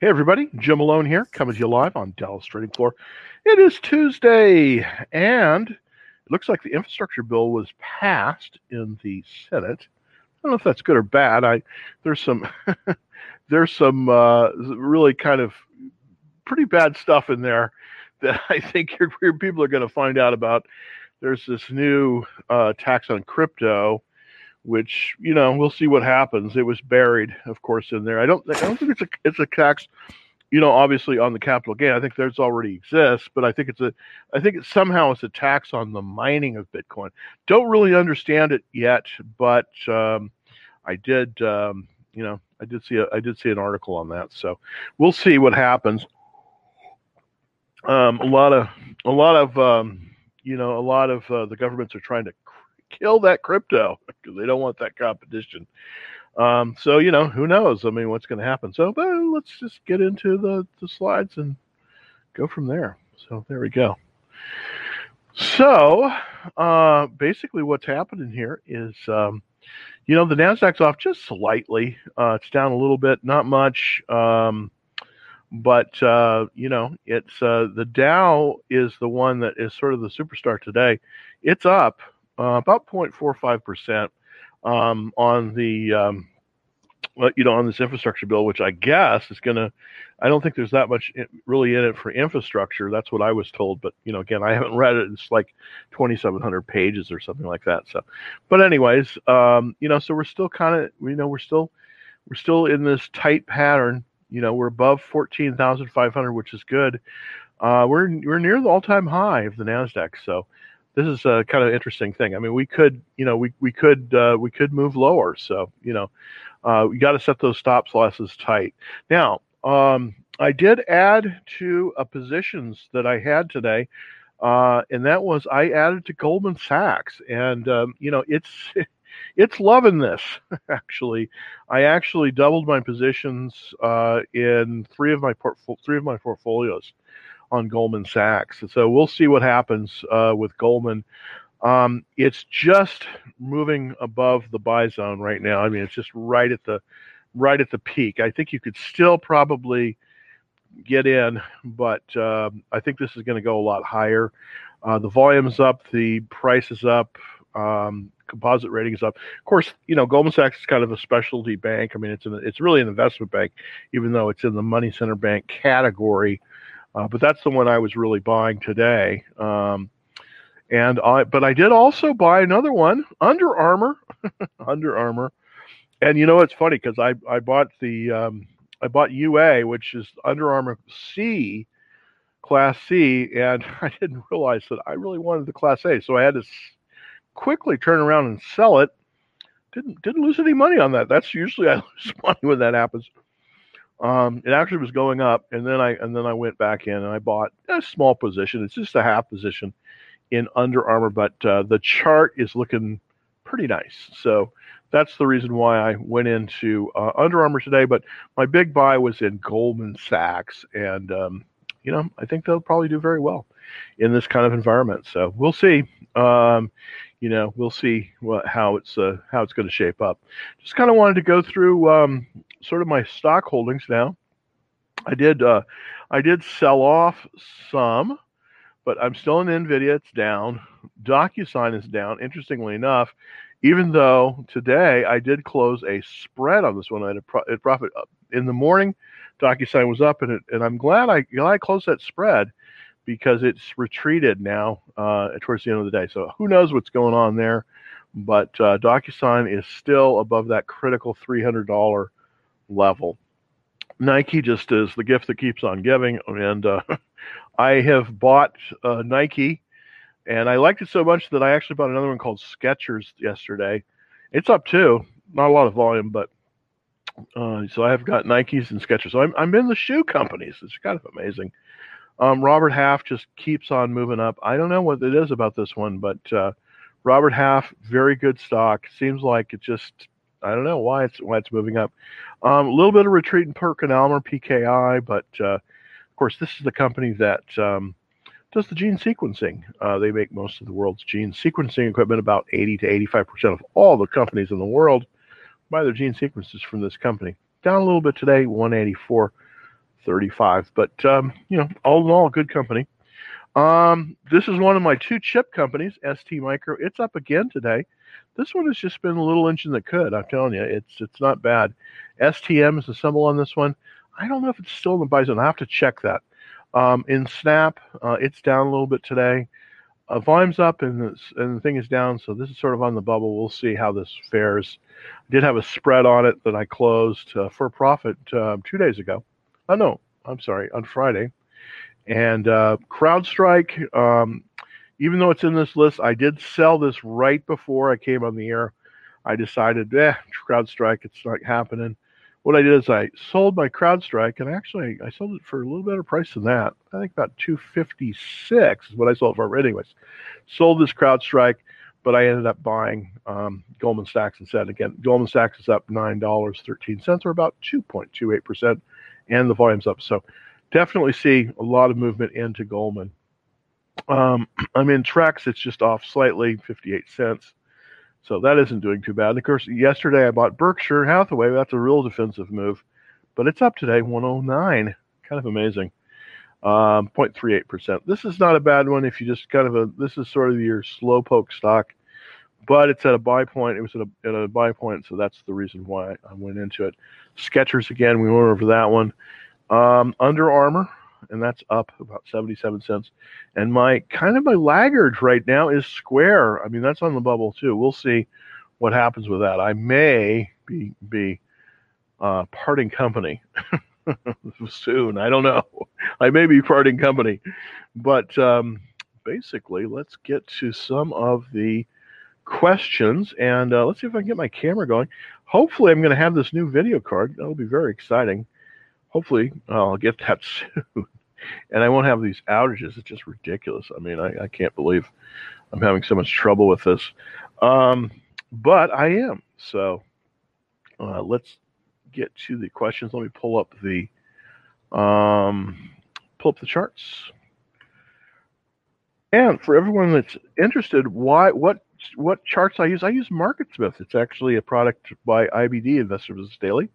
Hey, everybody. Jim Malone here, coming to you live on Dallas Trading Floor. It is Tuesday, and it looks like the infrastructure bill was passed in the Senate. I don't know if that's good or bad. I there's some there's some uh, really kind of pretty bad stuff in there that I think your, your people are going to find out about. There's this new uh, tax on crypto which you know we'll see what happens. It was buried, of course, in there. I don't I don't think it's a it's a tax, you know, obviously on the capital gain. I think there's already exists, but I think it's a I think it somehow it's a tax on the mining of Bitcoin. Don't really understand it yet, but um, I did um, you know I did see a, I did see an article on that, so we'll see what happens. Um, a lot of a lot of um, you know a lot of uh, the governments are trying to kill that crypto because they don't want that competition. Um, so you know, who knows? I mean, what's going to happen? So, but let's just get into the the slides and go from there. So there we go. So uh, basically, what's happening here is, um, you know, the Nasdaq's off just slightly. Uh, it's down a little bit, not much. Um, but uh, you know, it's uh, the Dow is the one that is sort of the superstar today. It's up uh, about 0.45% um, on the um, you know on this infrastructure bill, which I guess is going to. I don't think there's that much really in it for infrastructure. That's what I was told, but you know, again, I haven't read it. It's like 2,700 pages or something like that. So, but anyways, um, you know, so we're still kind of, you know, we're still we're still in this tight pattern. You know, we're above 14,500, which is good. Uh, we're we're near the all-time high of the Nasdaq. So, this is a kind of interesting thing. I mean, we could, you know, we we could uh, we could move lower. So, you know, uh, we got to set those stop losses tight. Now, um, I did add to a positions that I had today, uh, and that was I added to Goldman Sachs, and um, you know, it's it's loving this. Actually, I actually doubled my positions uh, in three of my portfo- three of my portfolios on Goldman Sachs. So we'll see what happens uh, with Goldman. Um, it's just moving above the buy zone right now. I mean, it's just right at the right at the peak. I think you could still probably get in, but uh, I think this is going to go a lot higher. Uh, the volume's up, the price is up, um, composite rating is up. Of course, you know Goldman Sachs is kind of a specialty bank. I mean, it's an, it's really an investment bank, even though it's in the money center bank category. Uh, but that's the one I was really buying today. Um, and I, but I did also buy another one, Under Armour, Under Armour. And you know it's funny because I I bought the um, I bought UA, which is Under Armour C, Class C, and I didn't realize that I really wanted the Class A, so I had to quickly turn around and sell it. Didn't didn't lose any money on that. That's usually I lose money when that happens. Um, it actually was going up, and then I and then I went back in and I bought a small position. It's just a half position in Under Armour, but uh, the chart is looking pretty nice. So that's the reason why I went into uh, Under Armour today. But my big buy was in Goldman Sachs, and um, you know I think they'll probably do very well in this kind of environment. So we'll see. Um, you know, we'll see what how it's uh, how it's going to shape up. Just kind of wanted to go through um, sort of my stock holdings now. I did uh, I did sell off some, but I'm still in Nvidia. It's down. DocuSign is down. Interestingly enough, even though today I did close a spread on this one, I had a, pro- a profit in the morning. DocuSign was up, and it, and I'm glad I glad I closed that spread because it's retreated now uh, towards the end of the day. So who knows what's going on there? But uh, DocuSign is still above that critical $300 level. Nike just is the gift that keeps on giving, and uh, I have bought uh, Nike, and I liked it so much that I actually bought another one called Skechers yesterday. It's up too, not a lot of volume, but uh, so I have got Nikes and Skechers. So I'm I'm in the shoe companies. It's kind of amazing. Um, Robert Half just keeps on moving up. I don't know what it is about this one, but uh, Robert Half, very good stock. Seems like it just I don't know why it's why it's moving up. Um, a little bit of retreat in PerkinElmer, PKI, but uh, of course this is the company that um, does the gene sequencing. Uh, they make most of the world's gene sequencing equipment. About 80 to 85 percent of all the companies in the world buy their gene sequences from this company. Down a little bit today, 184. 35. But um, you know, all in all, good company. Um, this is one of my two chip companies, ST Micro. It's up again today. This one has just been a little engine that could. I'm telling you, it's it's not bad. STM is the symbol on this one. I don't know if it's still in the zone. I have to check that. Um, in Snap, uh, it's down a little bit today. Uh, volume's up and the, and the thing is down, so this is sort of on the bubble. We'll see how this fares. I did have a spread on it that I closed uh, for profit uh, two days ago. Oh no, I'm sorry, on Friday. And uh, CrowdStrike, um, even though it's in this list, I did sell this right before I came on the air. I decided, eh, CrowdStrike, it's not happening. What I did is I sold my CrowdStrike, and actually I sold it for a little better price than that. I think about 256 is what I sold for. Anyways, sold this CrowdStrike, but I ended up buying um, Goldman Sachs instead. Again, Goldman Sachs is up nine dollars thirteen cents, or about 2.28 percent, and the volume's up. So definitely see a lot of movement into Goldman. Um, I'm in Trex, it's just off slightly, 58 cents. So that isn't doing too bad. And of course, yesterday I bought Berkshire Hathaway. That's a real defensive move, but it's up today, 109. Kind of amazing. Um, 0.38%. This is not a bad one if you just kind of a, this is sort of your slow poke stock, but it's at a buy point. It was at a, at a buy point, so that's the reason why I went into it. Skechers again, we went over that one. Um, Under Armour, and that's up about 77 cents. And my kind of my laggard right now is Square. I mean, that's on the bubble too. We'll see what happens with that. I may be be uh, parting company soon. I don't know. I may be parting company, but um, basically, let's get to some of the questions and uh, let's see if I can get my camera going. Hopefully, I'm going to have this new video card. That'll be very exciting hopefully I'll get that soon. and I won't have these outages. It's just ridiculous. I mean, I, I can't believe I'm having so much trouble with this. Um, but I am. So uh, let's get to the questions. Let me pull up the um, pull up the charts. And for everyone that's interested, why what what charts I use? I use MarketSmith. It's actually a product by IBD Investor Business Daily.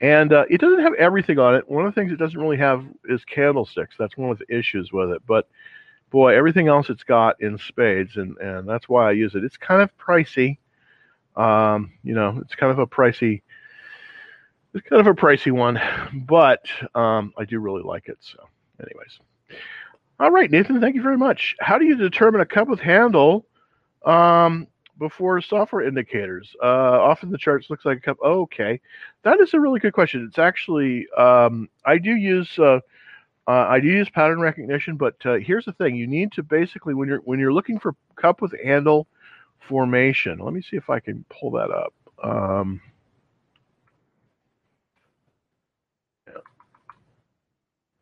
And uh, it doesn't have everything on it. One of the things it doesn't really have is candlesticks. That's one of the issues with it. But boy, everything else it's got in spades, and and that's why I use it. It's kind of pricey. Um, you know, it's kind of a pricey. It's kind of a pricey one, but um, I do really like it. So, anyways, all right, Nathan, thank you very much. How do you determine a cup with handle? Um, before software indicators. Uh, often the charts looks like a cup. Oh, okay, that is a really good question. It's actually um, I do use uh, uh, I do use pattern recognition, but uh, here's the thing: you need to basically when you're when you're looking for cup with handle formation. Let me see if I can pull that up. Um,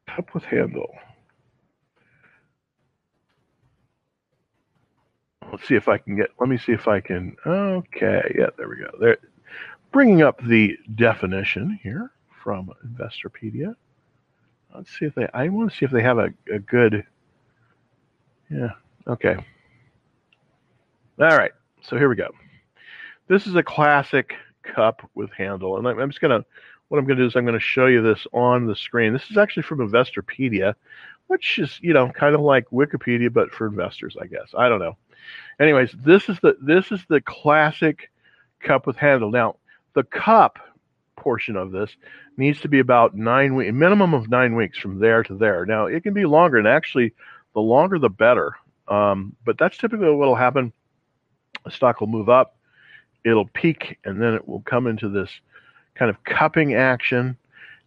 Cup with handle. Let's see if I can get. Let me see if I can. Okay, yeah, there we go. There, bringing up the definition here from Investopedia. Let's see if they. I want to see if they have a, a good. Yeah. Okay. All right. So here we go. This is a classic cup with handle, and I'm, I'm just gonna. What I'm gonna do is I'm gonna show you this on the screen. This is actually from Investopedia, which is you know kind of like Wikipedia but for investors, I guess. I don't know. Anyways, this is the this is the classic cup with handle. Now, the cup portion of this needs to be about nine weeks, minimum of nine weeks from there to there. Now, it can be longer, and actually, the longer the better. Um, but that's typically what will happen. The stock will move up, it'll peak, and then it will come into this kind of cupping action,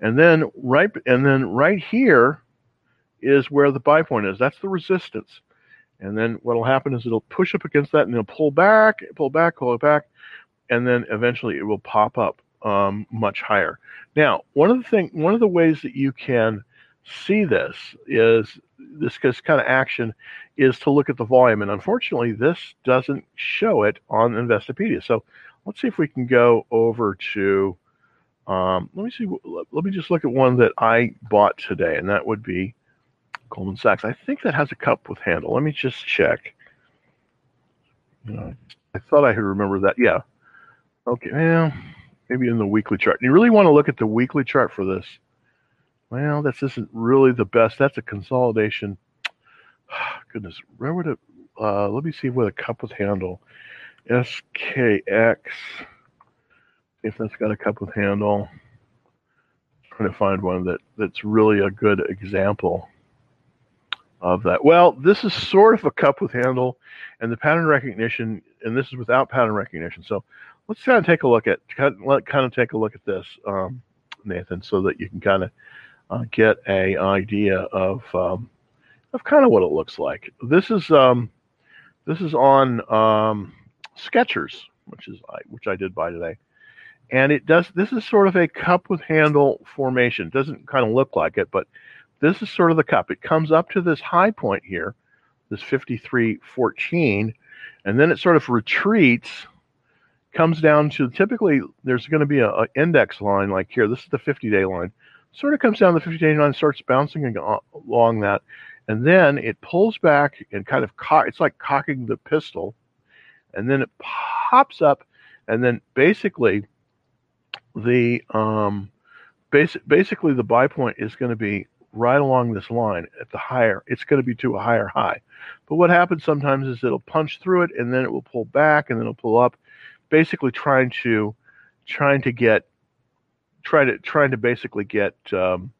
and then right and then right here is where the buy point is. That's the resistance. And then what'll happen is it'll push up against that and it'll pull back, pull back, pull it back, and then eventually it will pop up um, much higher. Now, one of the thing, one of the ways that you can see this is this, this kind of action is to look at the volume, and unfortunately, this doesn't show it on Investopedia. So let's see if we can go over to. Um, let me see. Let me just look at one that I bought today, and that would be Goldman Sachs. I think that has a cup with handle. Let me just check. I thought I had remembered that. Yeah. Okay. Well, maybe in the weekly chart. You really want to look at the weekly chart for this. Well, this isn't really the best. That's a consolidation. Goodness, where would it? Uh, let me see what a cup with handle. SKX. If that's got a cup with handle. trying to find one that that's really a good example of that. Well, this is sort of a cup with handle, and the pattern recognition, and this is without pattern recognition. So let's kind of take a look at kind of take a look at this, um, Nathan, so that you can kind of uh, get a idea of um, of kind of what it looks like. This is um, this is on um, Skechers, which is which I did buy today, and it does. This is sort of a cup with handle formation. Doesn't kind of look like it, but this is sort of the cup. It comes up to this high point here, this 53.14, and then it sort of retreats, comes down to typically there's going to be an index line like here. This is the 50 day line. Sort of comes down the 50 day line, starts bouncing along that, and then it pulls back and kind of. It's like cocking the pistol, and then it pops up, and then basically the um, basic basically the buy point is going to be right along this line at the higher, it's going to be to a higher high. But what happens sometimes is it'll punch through it and then it will pull back and then it'll pull up, basically trying to trying to get trying to trying to basically get um,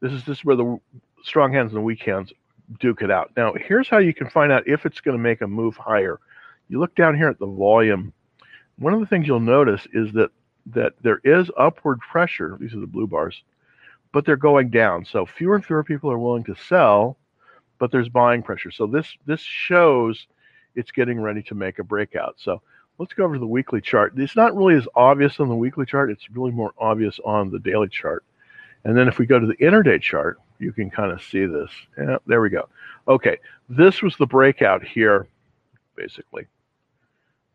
this is this is where the strong hands and the weak hands duke it out. Now here's how you can find out if it's going to make a move higher. You look down here at the volume. One of the things you'll notice is that that there is upward pressure. These are the blue bars but they're going down. So fewer and fewer people are willing to sell, but there's buying pressure. So this this shows it's getting ready to make a breakout. So let's go over the weekly chart. It's not really as obvious on the weekly chart. It's really more obvious on the daily chart. And then if we go to the intraday chart, you can kind of see this. Yeah, there we go. Okay, this was the breakout here, basically.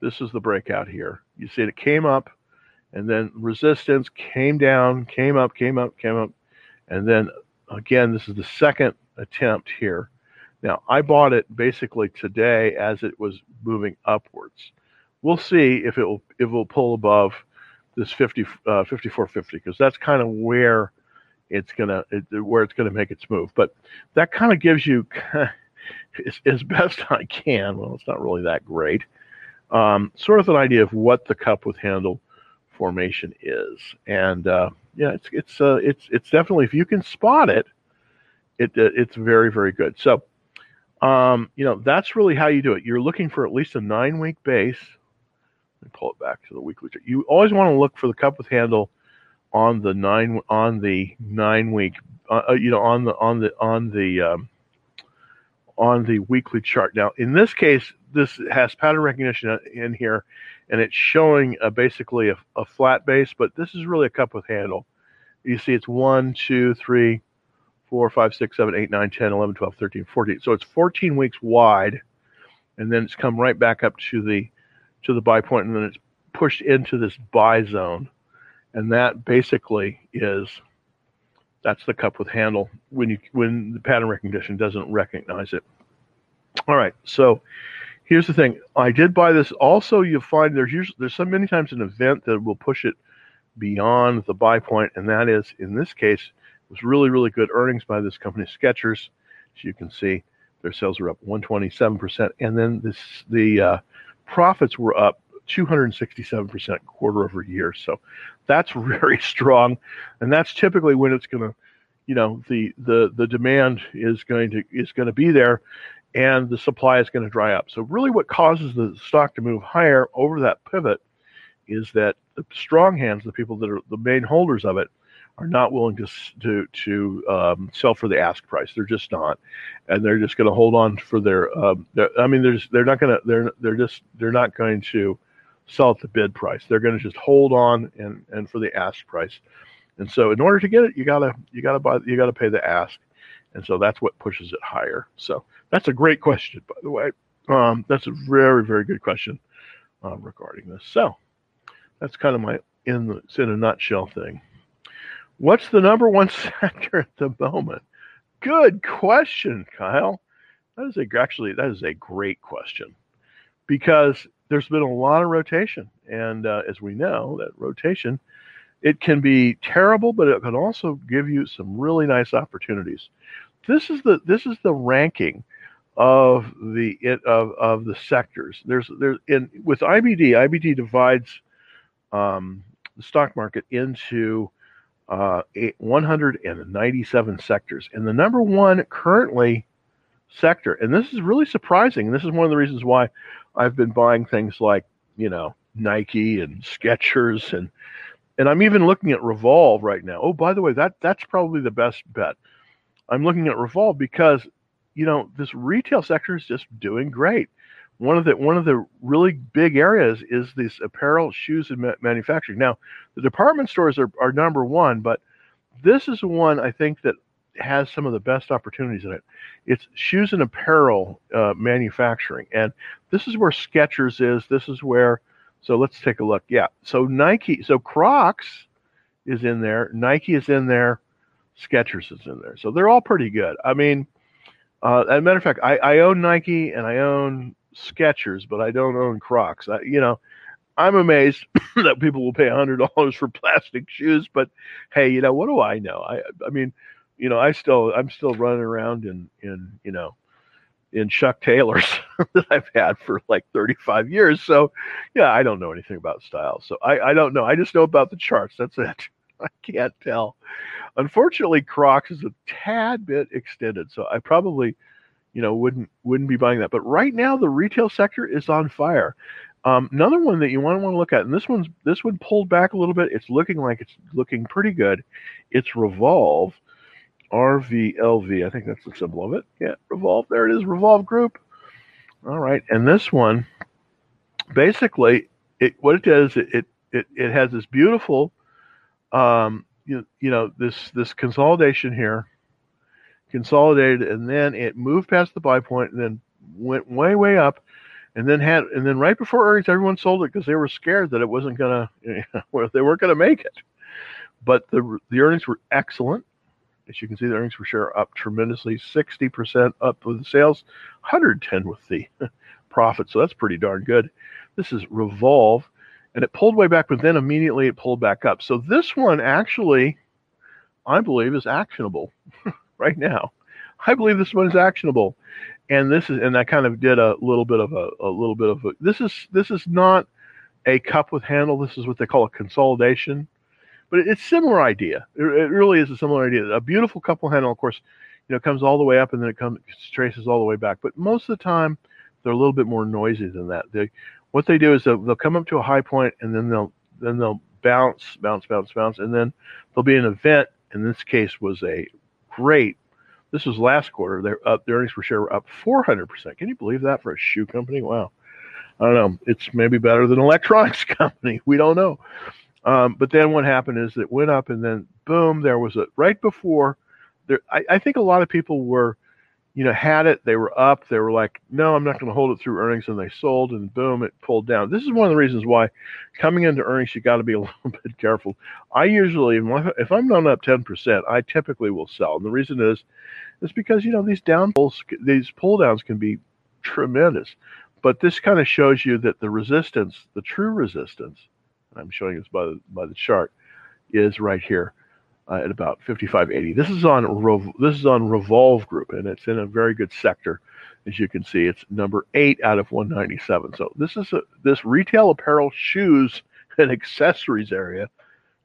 This is the breakout here. You see it came up, and then resistance came down, came up, came up, came up, and then again, this is the second attempt here. Now, I bought it basically today as it was moving upwards. We'll see if it will if it will pull above this 50 uh, 5450 because that's kind of where it's gonna where it's gonna make its move. But that kind of gives you as, as best I can. Well, it's not really that great. Um, sort of an idea of what the cup with handle formation is, and uh, yeah, it's it's uh, it's it's definitely if you can spot it, it uh, it's very very good. So, um, you know, that's really how you do it. You're looking for at least a nine week base. Let pull it back to the weekly. Chart. You always want to look for the cup with handle on the nine on the nine week. Uh, uh, you know, on the on the on the um, on the weekly chart. Now, in this case, this has pattern recognition in here, and it's showing a, basically a, a, flat base, but this is really a cup with handle. You see it's 1, 2, 3, 4, 5, 6, 7, 8, 9, 10, 11, 12, 13, 14. So it's 14 weeks wide, and then it's come right back up to the to the buy point, and then it's pushed into this buy zone. And that basically is that's the cup with handle when you when the pattern recognition doesn't recognize it. All right, so here's the thing. I did buy this. Also, you'll find there's usually there's so many times an event that will push it beyond the buy point, and that is in this case it was really really good earnings by this company Skechers. As you can see, their sales were up 127 percent, and then this the uh, profits were up 267 percent quarter over year. So that's very strong, and that's typically when it's going to, you know, the the the demand is going to is going to be there, and the supply is going to dry up. So really, what causes the stock to move higher over that pivot is that the strong hands, the people that are the main holders of it, are not willing to to to um, sell for the ask price. They're just not, and they're just going to hold on for their. Um, I mean, there's they're not going to they're they're just they're not going to sell at the bid price. They're going to just hold on and and for the ask price. And so, in order to get it, you gotta you gotta buy you gotta pay the ask, and so that's what pushes it higher. So that's a great question, by the way. Um, that's a very very good question um, regarding this. So that's kind of my in the in a nutshell thing. What's the number one sector at the moment? Good question, Kyle. That is a actually that is a great question because there's been a lot of rotation, and uh, as we know, that rotation it can be terrible, but it can also give you some really nice opportunities. This is the this is the ranking of the it, of of the sectors. There's there's in with IBD. IBD divides um, the stock market into uh, 197 sectors, and the number one currently sector, and this is really surprising. This is one of the reasons why I've been buying things like you know Nike and Skechers and and I'm even looking at Revolve right now. Oh, by the way, that that's probably the best bet. I'm looking at Revolve because you know this retail sector is just doing great. One of the one of the really big areas is this apparel, shoes, and ma- manufacturing. Now, the department stores are, are number one, but this is one I think that has some of the best opportunities in it. It's shoes and apparel uh, manufacturing, and this is where Skechers is. This is where. So let's take a look. Yeah. So Nike. So Crocs is in there. Nike is in there. Skechers is in there. So they're all pretty good. I mean, uh, as a matter of fact, I, I own Nike and I own Skechers, but I don't own Crocs. I, you know, I'm amazed that people will pay a hundred dollars for plastic shoes, but hey, you know, what do I know? I, I mean, you know, I still I'm still running around in in you know in Chuck Taylors that I've had for like 35 years. So yeah, I don't know anything about style. So I, I don't know. I just know about the charts. That's it. I can't tell. Unfortunately, Crocs is a tad bit extended, so I probably, you know, wouldn't wouldn't be buying that. But right now, the retail sector is on fire. Um, another one that you want to want to look at, and this one's this one pulled back a little bit. It's looking like it's looking pretty good. It's Revolve. RVLV. I think that's the symbol of it. Yeah, Revolve. There it is, Revolve Group. All right, and this one, basically, it what it does, it it it, has this beautiful, um, you, you know, this this consolidation here, consolidated, and then it moved past the buy point, and then went way way up, and then had and then right before earnings, everyone sold it because they were scared that it wasn't gonna, you know, they weren't gonna make it. But the the earnings were excellent as you can see, the earnings per share up tremendously, 60% up with the sales, 110 with the profit. So that's pretty darn good. This is Revolve, and it pulled way back, but then immediately it pulled back up. So this one actually, I believe, is actionable right now. I believe this one is actionable, and this is, and I kind of did a little bit of a, a little bit of a. This is this is not a cup with handle. This is what they call a consolidation but it's similar idea. It, really is a similar idea. A beautiful cup with handle, of course, you know, comes all the way up and then it comes traces all the way back. But most of the time, they're a little bit more noisy than that. They, what they do is they'll, they'll come up to a high point and then they'll then they'll bounce, bounce, bounce, bounce, and then there'll be an event. In this case, was a great. This was last quarter. Their up, their earnings per share were up 400 percent. Can you believe that for a shoe company? Wow. I don't know. It's maybe better than electronics company. We don't know. Um, but then what happened is it went up, and then boom, there was a right before. There, I, I think a lot of people were, you know, had it. They were up. They were like, no, I'm not going to hold it through earnings, and they sold, and boom, it pulled down. This is one of the reasons why coming into earnings, you got to be a little bit careful. I usually, if I'm not up 10%, I typically will sell, and the reason is, is because you know these down pulls, these pull downs can be tremendous, but this kind of shows you that the resistance, the true resistance I'm showing this by the, by the chart, is right here uh, at about 55.80. This is on this is on Revolve Group, and it's in a very good sector. As you can see, it's number eight out of 197. So this is a, this retail apparel, shoes, and accessories area,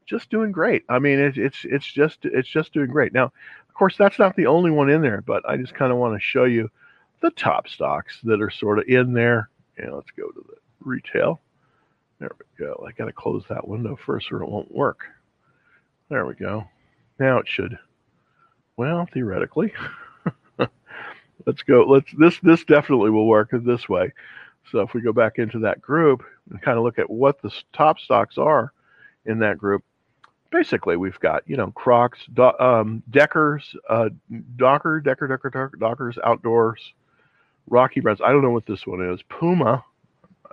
just doing great. I mean, it, it's it's just it's just doing great. Now, of course, that's not the only one in there, but I just kind of want to show you the top stocks that are sort of in there. And let's go to the retail. There we go. I got to close that window first or it won't work. There we go. Now it should. Well, theoretically. let's go. Let's this this definitely will work this way. So if we go back into that group and kind of look at what the top stocks are in that group, basically we've got you know Crocs, do, um, Deckers, uh, Docker, Decker, Decker, Decker, Dockers, Outdoors, Rocky Brands. I don't know what this one is. Puma.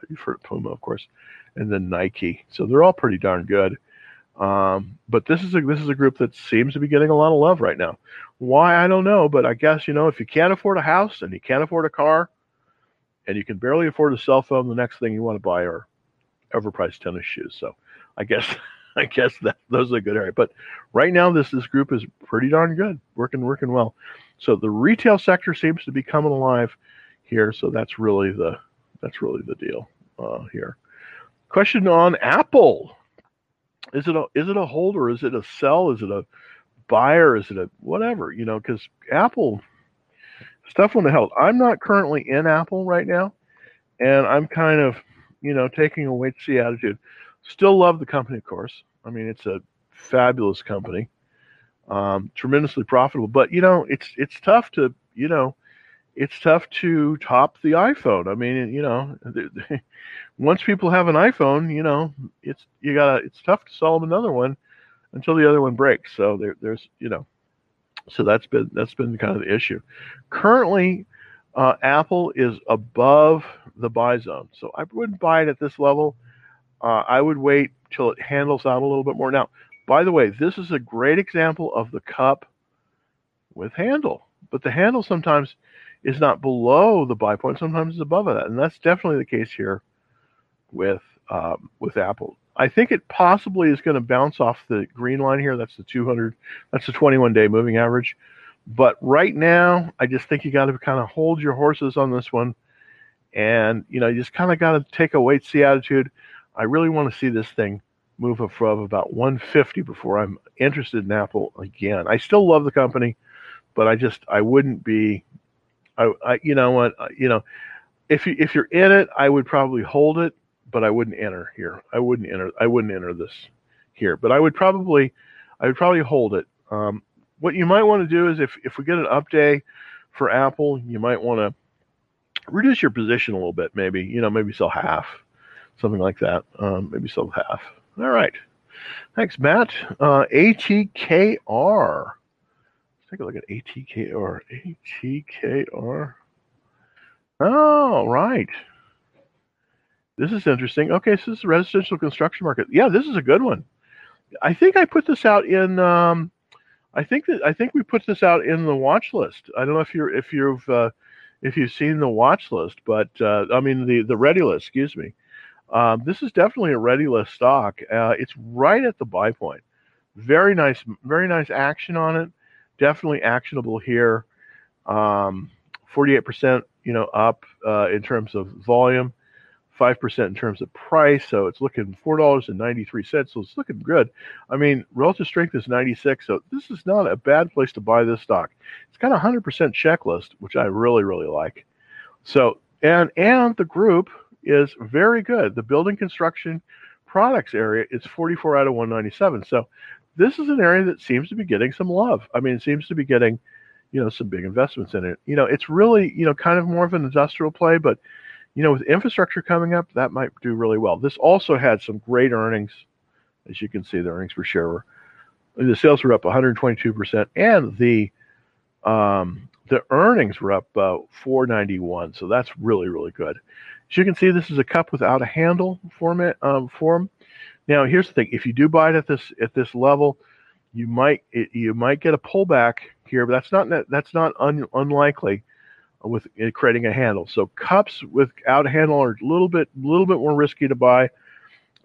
You've heard Puma, of course and then Nike. So they're all pretty darn good. Um, but this is a this is a group that seems to be getting a lot of love right now. Why I don't know, but I guess you know if you can't afford a house and you can't afford a car, and you can barely afford a cell phone, the next thing you want to buy are overpriced tennis shoes. So I guess I guess that those are a good area. But right now, this this group is pretty darn good, working working well. So the retail sector seems to be coming alive here. So that's really the that's really the deal uh, here. Question on Apple: Is it a is it a hold or is it a sell? Is it a buyer? Is it a whatever? You know, because Apple stuff on the held. I'm not currently in Apple right now, and I'm kind of you know taking a wait see attitude. Still love the company, of course. I mean, it's a fabulous company, um, tremendously profitable. But you know, it's it's tough to you know, it's tough to top the iPhone. I mean, you know, once people have an iPhone, you know, it's you gotta it's tough to sell them another one until the other one breaks. So there, there's you know, so that's been that's been kind of the issue. Currently, uh, Apple is above the buy zone, so I wouldn't buy it at this level. Uh, I would wait till it handles out a little bit more. Now, by the way, this is a great example of the cup with handle, but the handle sometimes is not below the buy point, sometimes it's above that, and that's definitely the case here with um, with Apple. I think it possibly is going to bounce off the green line here. That's the 200, that's the 21 day moving average. But right now, I just think you got to kind of hold your horses on this one. And, you know, you just kind of got to take a wait see attitude. I really want to see this thing move up above about 150 before I'm interested in Apple again. I still love the company, but I just I wouldn't be, I, you know what you know, if you if you're in it, I would probably hold it, but I wouldn't enter here. I wouldn't enter. I wouldn't enter this here, but I would probably I would probably hold it. Um, what you might want to do is if if we get an update for Apple, you might want to reduce your position a little bit. Maybe you know maybe sell half something like that. Um, maybe sell half. All right. Thanks, Matt. Uh, ATKR. Take a look at ATKR. ATKR. Oh, right. This is interesting. Okay, so this is residential construction market. Yeah, this is a good one. I think I put this out in. Um, I think that I think we put this out in the watch list. I don't know if you're if you've uh, if you've seen the watch list, but uh, I mean the the ready list. Excuse me. Um, this is definitely a ready list stock. Uh, it's right at the buy point. Very nice, very nice action on it. Definitely actionable here. Um, 48%, you know, up uh, in terms of volume, 5% in terms of price. So it's looking $4.93. So it's looking good. I mean, relative strength is 96. So this is not a bad place to buy this stock. It's got a 100% checklist, which I really, really like. So, and, and the group is very good. The building construction products area is 44 out of 197. So this is an area that seems to be getting some love. I mean, it seems to be getting, you know, some big investments in it. You know, it's really, you know, kind of more of an industrial play, but you know, with infrastructure coming up, that might do really well. This also had some great earnings. As you can see, the earnings per share were the sales were up 122%, and the um, the earnings were up uh, 491. So that's really really good. As you can see, this is a cup without a handle format um, form. Now, here's the thing: if you do buy it at this at this level, you might it, you might get a pullback here, but that's not that's not un, unlikely with creating a handle. So cups without handle are a little bit little bit more risky to buy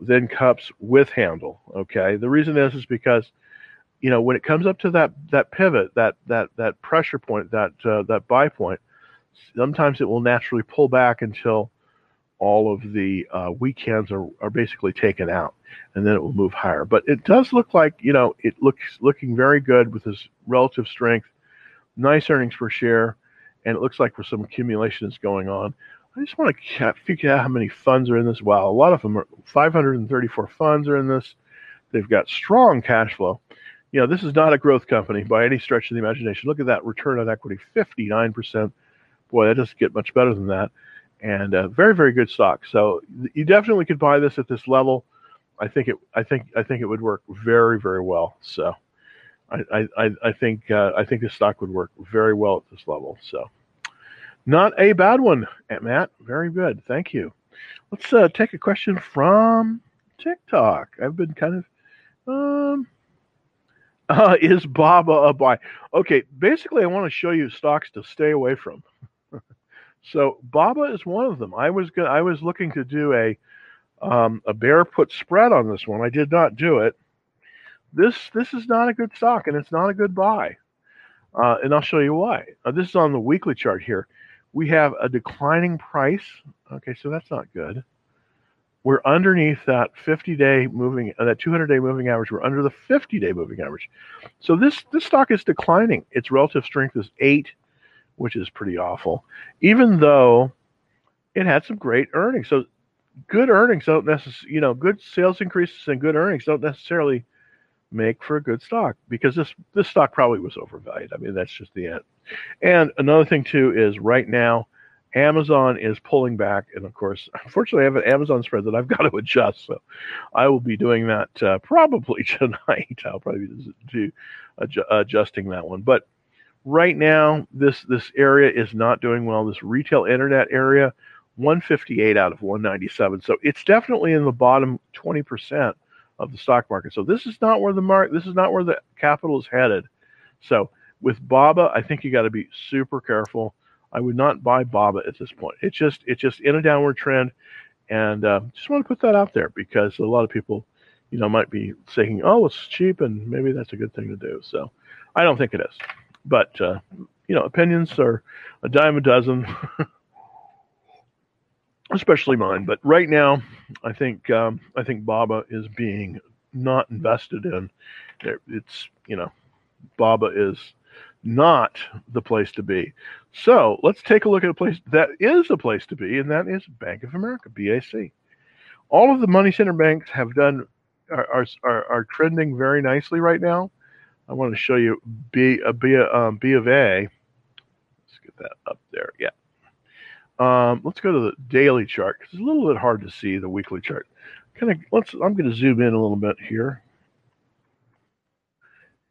than cups with handle. Okay, the reason is is because you know when it comes up to that that pivot, that that that pressure point, that uh, that buy point, sometimes it will naturally pull back until all of the uh, weak hands are, are basically taken out and then it will move higher. But it does look like, you know, it looks looking very good with this relative strength, nice earnings per share, and it looks like for some accumulation is going on. I just want to figure out how many funds are in this. Wow, a lot of them are 534 funds are in this. They've got strong cash flow. You know, this is not a growth company by any stretch of the imagination. Look at that return on equity, 59%. Boy, that doesn't get much better than that and uh, very very good stock. So you definitely could buy this at this level. I think it I think I think it would work very very well. So I I, I think uh, I think this stock would work very well at this level. So not a bad one, Matt. Very good. Thank you. Let's uh, take a question from TikTok. I've been kind of um. Uh, is Baba a buy? Okay, basically, I want to show you stocks to stay away from. So Baba is one of them. I was go- I was looking to do a um, a put spread on this one. I did not do it. This this is not a good stock, and it's not a good buy. Uh, and I'll show you why. Uh, this is on the weekly chart here. We have a declining price. Okay, so that's not good. We're underneath that 50-day moving, uh, that 200-day moving average. We're under the 50-day moving average. So this this stock is declining. Its relative strength is eight, which is pretty awful. Even though it had some great earnings. So good earnings don't necessarily, you know, good sales increases and good earnings don't necessarily make for a good stock because this this stock probably was overvalued. I mean, that's just the end. And another thing too is right now, Amazon is pulling back, and of course, unfortunately, I have an Amazon spread that I've got to adjust. So I will be doing that uh, probably tonight. I'll probably be do, adju- adjusting that one, but. Right now, this this area is not doing well. This retail internet area, 158 out of 197. So it's definitely in the bottom 20% of the stock market. So this is not where the mark this is not where the capital is headed. So with BABA, I think you got to be super careful. I would not buy BABA at this point. It's just it's just in a downward trend, and uh, just want to put that out there because a lot of people, you know, might be saying, "Oh, it's cheap," and maybe that's a good thing to do. So I don't think it is, but uh, you know, opinions are a dime a dozen. especially mine. But right now, I think um, I think Baba is being not invested in. It's you know, Baba is not the place to be. So let's take a look at a place that is a place to be, and that is Bank of America, BAC. All of the money center banks have done are are, are trending very nicely right now. I want to show you B, a B, um, B of A. Let's get that up there. Yeah. Um, let's go to the daily chart because it's a little bit hard to see the weekly chart. Kind of let's. I'm going to zoom in a little bit here,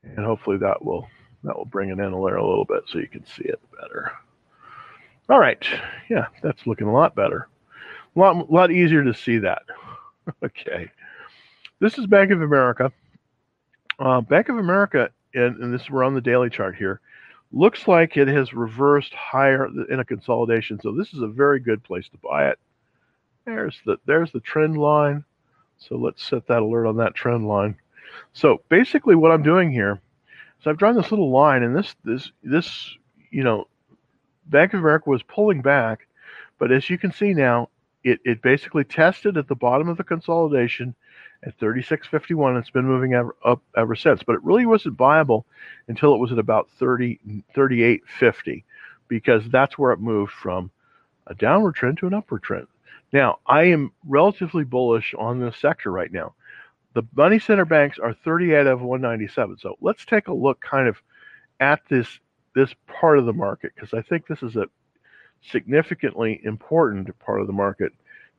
and hopefully that will that will bring it in a little bit so you can see it better. All right, yeah, that's looking a lot better. A lot, lot easier to see that. okay, this is Bank of America. Uh, Bank of America, and, and this we're on the daily chart here Looks like it has reversed higher in a consolidation. So this is a very good place to buy it. There's the there's the trend line. So let's set that alert on that trend line. So basically what I'm doing here is I've drawn this little line and this this this you know Bank of America was pulling back, but as you can see now, it, it basically tested at the bottom of the consolidation at 36.51. It's been moving ever, up ever since, but it really wasn't viable until it was at about 30, 38.50 because that's where it moved from a downward trend to an upward trend. Now, I am relatively bullish on this sector right now. The money center banks are 38 of 197. So let's take a look kind of at this this part of the market because I think this is a significantly important part of the market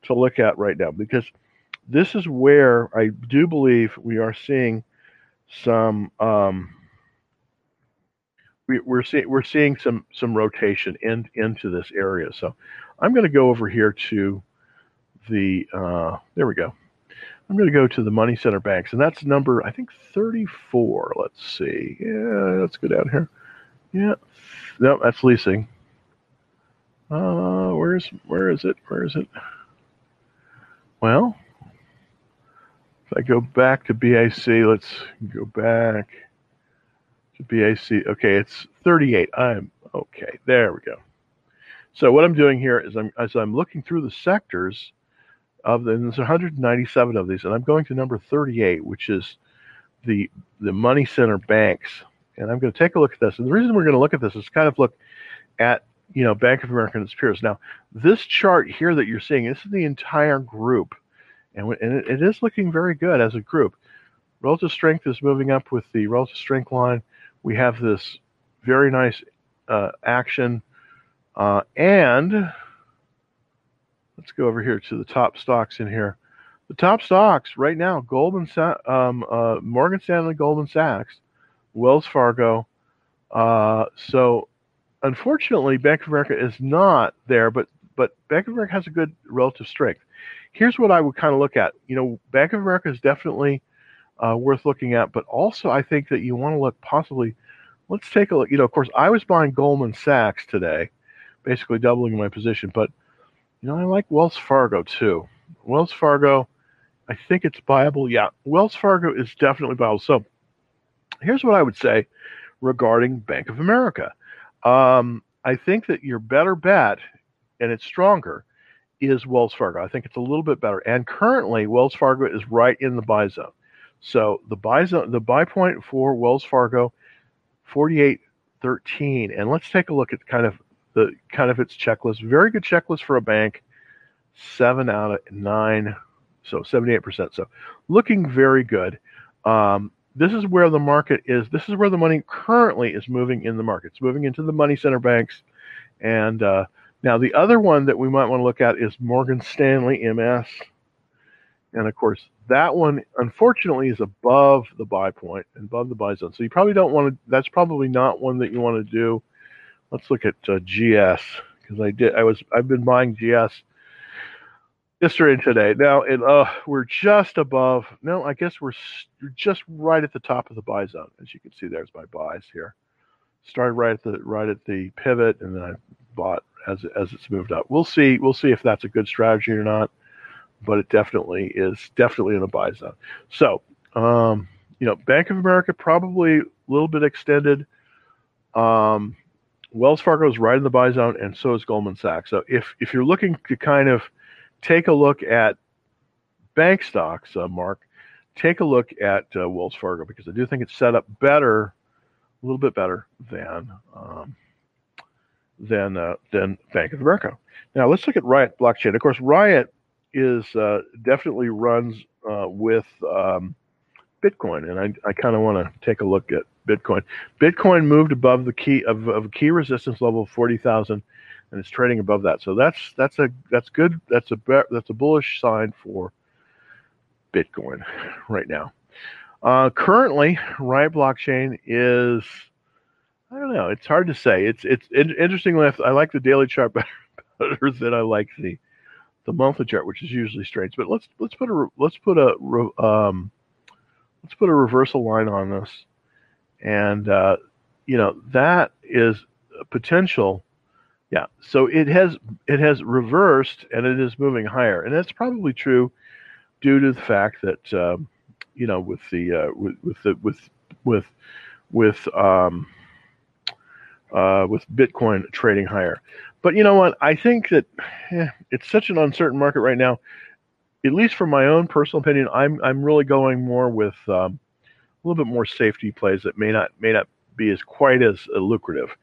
to look at right now because this is where I do believe we are seeing some um, we, are seeing we're seeing some some rotation in, into this area. So I'm going to go over here to the uh, there we go. I'm going to go to the money center banks, and that's number I think 34. Let's see. Yeah, let's go down here. Yeah, no, that's leasing. Uh, where's where is it? Where is it? Well, I go back to BAC, let's go back to BAC. Okay, it's 38. I'm okay. There we go. So what I'm doing here is I'm as I'm looking through the sectors of the there's 197 of these, and I'm going to number 38, which is the the money center banks. And I'm going to take a look at this. And the reason we're going to look at this is kind of look at you know Bank of America and its peers. Now, this chart here that you're seeing, this is the entire group and, and it, it is looking very good as a group. Relative strength is moving up with the relative strength line. We have this very nice uh, action, uh, and let's go over here to the top stocks in here. The top stocks right now: Goldman, Sa- um, uh, Morgan Stanley, Goldman Sachs, Wells Fargo. Uh, so, unfortunately, Bank of America is not there, but but Bank of America has a good relative strength here's what I would kind of look at. You know, Bank of America is definitely uh, worth looking at, but also I think that you want to look possibly. Let's take a look. You know, of course, I was buying Goldman Sachs today, basically doubling my position, but you know, I like Wells Fargo too. Wells Fargo, I think it's viable. Yeah, Wells Fargo is definitely viable. So here's what I would say regarding Bank of America. Um, I think that your better bet, and it's stronger, is Wells Fargo. I think it's a little bit better. And currently, Wells Fargo is right in the buy zone. So the buy zone, the buy point for Wells Fargo, 48.13. And let's take a look at kind of the kind of its checklist. Very good checklist for a bank. Seven out of nine, so 78%. So looking very good. Um, this is where the market is. This is where the money currently is moving in the market. It's moving into the money center banks. And uh, now the other one that we might want to look at is Morgan Stanley MS. And of course, that one unfortunately is above the buy point and above the buy zone. So you probably don't want to. That's probably not one that you want to do. Let's look at uh, GS because I did. I was. I've been buying GS yesterday and today. Now, and uh, we're just above. No, I guess we're just right at the top of the buy zone, as you can see. There's my buys here. Started right at the right at the pivot, and then I bought as as it's moved up. We'll see. We'll see if that's a good strategy or not. But it definitely is definitely in a buy zone. So, um, you know, Bank of America probably a little bit extended. Um, Wells Fargo is right in the buy zone, and so is Goldman Sachs. So if if you're looking to kind of take a look at bank stocks, uh, Mark, take a look at uh, Wells Fargo because I do think it's set up better, a little bit better than um, than uh, than Bank of America. Now let's look at Riot blockchain. Of course, Riot is uh, definitely runs uh, with um, Bitcoin, and I, I kind of want to take a look at Bitcoin. Bitcoin moved above the key of, of key resistance level of forty thousand and it's trading above that. So that's that's a that's good. That's a that's a bullish sign for Bitcoin right now. Uh, currently, Riot blockchain is I don't know. It's hard to say. It's it's interestingly I like the daily chart better, than I like the the monthly chart, which is usually strange. But let's let's put a let's put a um, let's put a reversal line on this, and uh, you know that is a potential yeah. So it has it has reversed and it is moving higher, and that's probably true due to the fact that um, you know with the uh, with with the with with with um, uh, with Bitcoin trading higher. But you know what? I think that eh, it's such an uncertain market right now. At least from my own personal opinion, I'm I'm really going more with um, a little bit more safety plays that may not may not be as quite as uh, lucrative,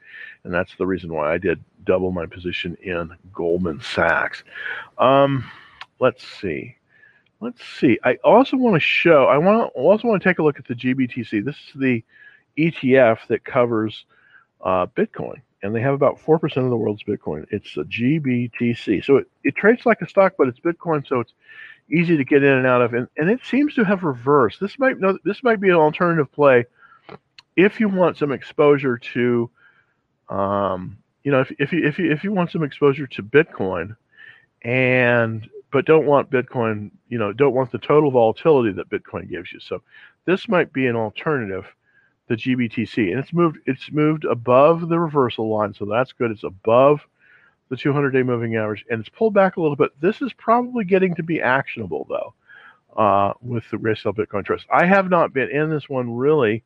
and that's the reason why I did double my position in Goldman Sachs. Um, let's see. Let's see. I also want to show. I want to also want to take a look at the GBTC. This is the ETF that covers uh, Bitcoin, and they have about four percent of the world's Bitcoin. It's a GBTC, so it, it trades like a stock, but it's Bitcoin, so it's easy to get in and out of. And, and it seems to have reversed. This might no, this might be an alternative play if you want some exposure to, um, you know, if, if you if you if you want some exposure to Bitcoin, and but don't want Bitcoin, you know, don't want the total volatility that Bitcoin gives you. So this might be an alternative, the GBTC, and it's moved it's moved above the reversal line, so that's good. It's above the 200-day moving average, and it's pulled back a little bit. This is probably getting to be actionable though, uh, with the Grayscale Bitcoin Trust. I have not been in this one really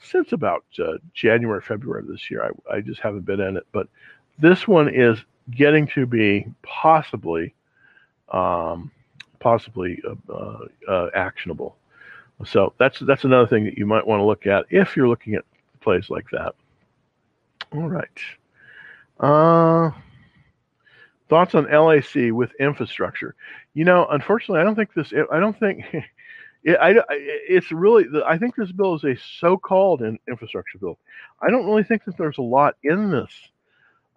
since about uh, January, February of this year. I, I just haven't been in it, but this one is getting to be possibly, um, possibly uh, uh, uh, actionable. So that's that's another thing that you might want to look at if you're looking at plays like that. All right. Uh, thoughts on LAC with infrastructure? You know, unfortunately, I don't think this. I don't think it, I, it's really, I think this bill is a so-called infrastructure bill. I don't really think that there's a lot in this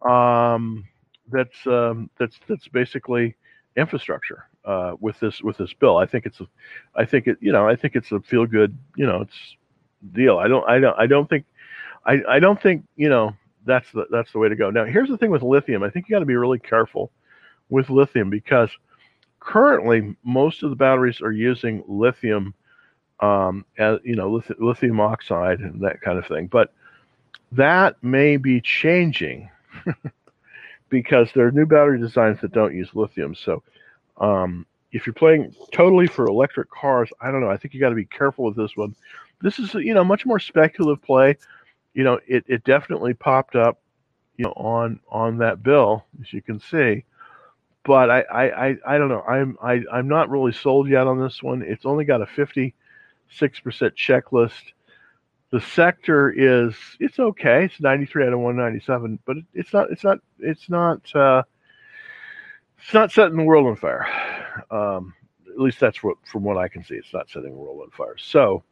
um, that's um, that's that's basically infrastructure uh, with this with this bill. I think it's a, I think it, you know, I think it's a feel good, you know, it's deal. I don't, I don't, I don't think, I, I don't think, you know, that's the that's the way to go. Now, here's the thing with lithium. I think you got to be really careful with lithium because currently most of the batteries are using lithium um, as, you know lithium oxide and that kind of thing but that may be changing because there are new battery designs that don't use lithium so um, if you're playing totally for electric cars, I don't know. I think you got to be careful with this one. This is you know much more speculative play. You know, it, it definitely popped up, you know, on on that bill as you can see. But I I, I, I don't know. I'm I, I'm not really sold yet on this one. It's only got a 56% checklist. The sector is it's okay. It's 93 out of 197, but it, it's not it's not it's not uh, it's not setting the world on fire. Um, at least that's what, from what I can see, it's not setting the world on fire. So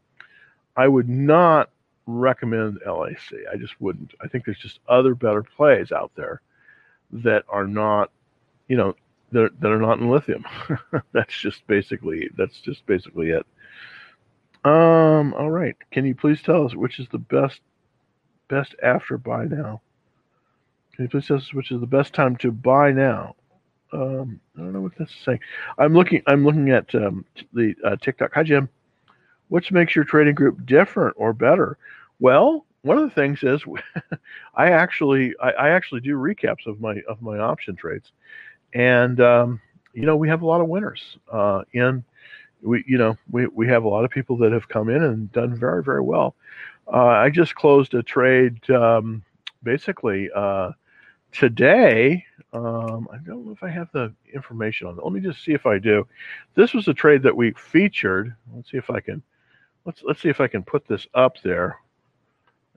I would not recommend LAC. I just wouldn't. I think there's just other better plays out there that are not, you know, that, that are not in lithium. that's just basically that's just basically it. Um. All right. Can you please tell us which is the best best after buy now? Can you please tell us which is the best time to buy now? um, I don't know what that's saying. I'm looking. I'm looking at um, the uh, TikTok. Hi, Jim. Which makes your trading group different or better? Well, one of the things is I actually I, I, actually do recaps of my of my option trades, and um, you know we have a lot of winners. Uh, in we you know we we have a lot of people that have come in and done very very well. Uh, I just closed a trade um, basically uh, today um, I don't know if I have the information on that. Let me just see if I do. This was a trade that we featured. Let's see if I can. Let's let's see if I can put this up there.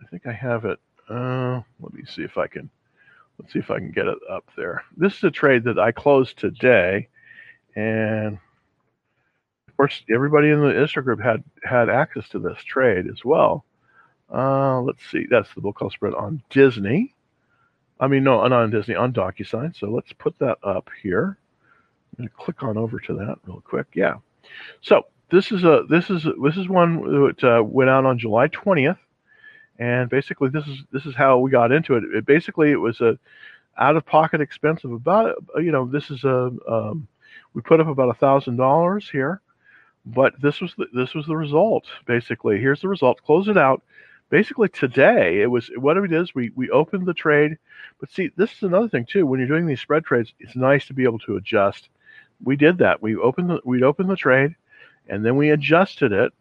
I think I have it. Uh, let me see if I can. Let's see if I can get it up there. This is a trade that I closed today, and of course, everybody in the Insta group had had access to this trade as well. Uh, let's see. That's the bull call spread on Disney. I mean, no, not on Disney, on DocuSign. So let's put that up here. I'm going to click on over to that real quick. Yeah. So this is a this is this is one that uh, went out on July 20th, and basically this is this is how we got into it. it basically, it was a out of pocket expense of about you know this is a um, we put up about a thousand dollars here, but this was the, this was the result. Basically, here's the result. Close it out. Basically today it was what it is we we opened the trade. But see this is another thing too. When you're doing these spread trades it's nice to be able to adjust. We did that. We opened the we'd opened the trade and then we adjusted it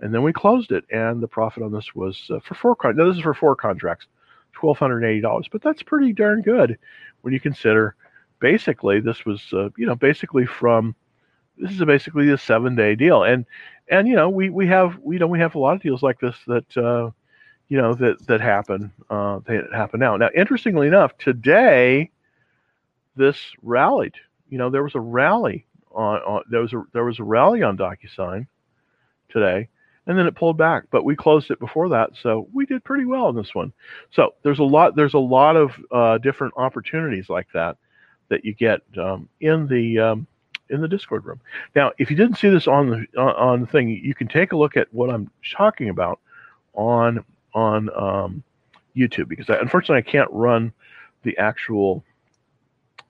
and then we closed it. And the profit on this was uh, for four con- now this is for four contracts $1280 but that's pretty darn good when you consider basically this was uh, you know basically from this is a basically a seven day deal and and you know we we have we you know we have a lot of deals like this that uh, you know that that happen uh, that happen now. Now, interestingly enough, today this rallied. You know, there was a rally on, on there was a there was a rally on DocuSign today, and then it pulled back. But we closed it before that, so we did pretty well in this one. So there's a lot there's a lot of uh, different opportunities like that that you get um, in the um, in the Discord room. Now, if you didn't see this on the on the thing, you can take a look at what I'm talking about on on um, YouTube because I, unfortunately I can't run the actual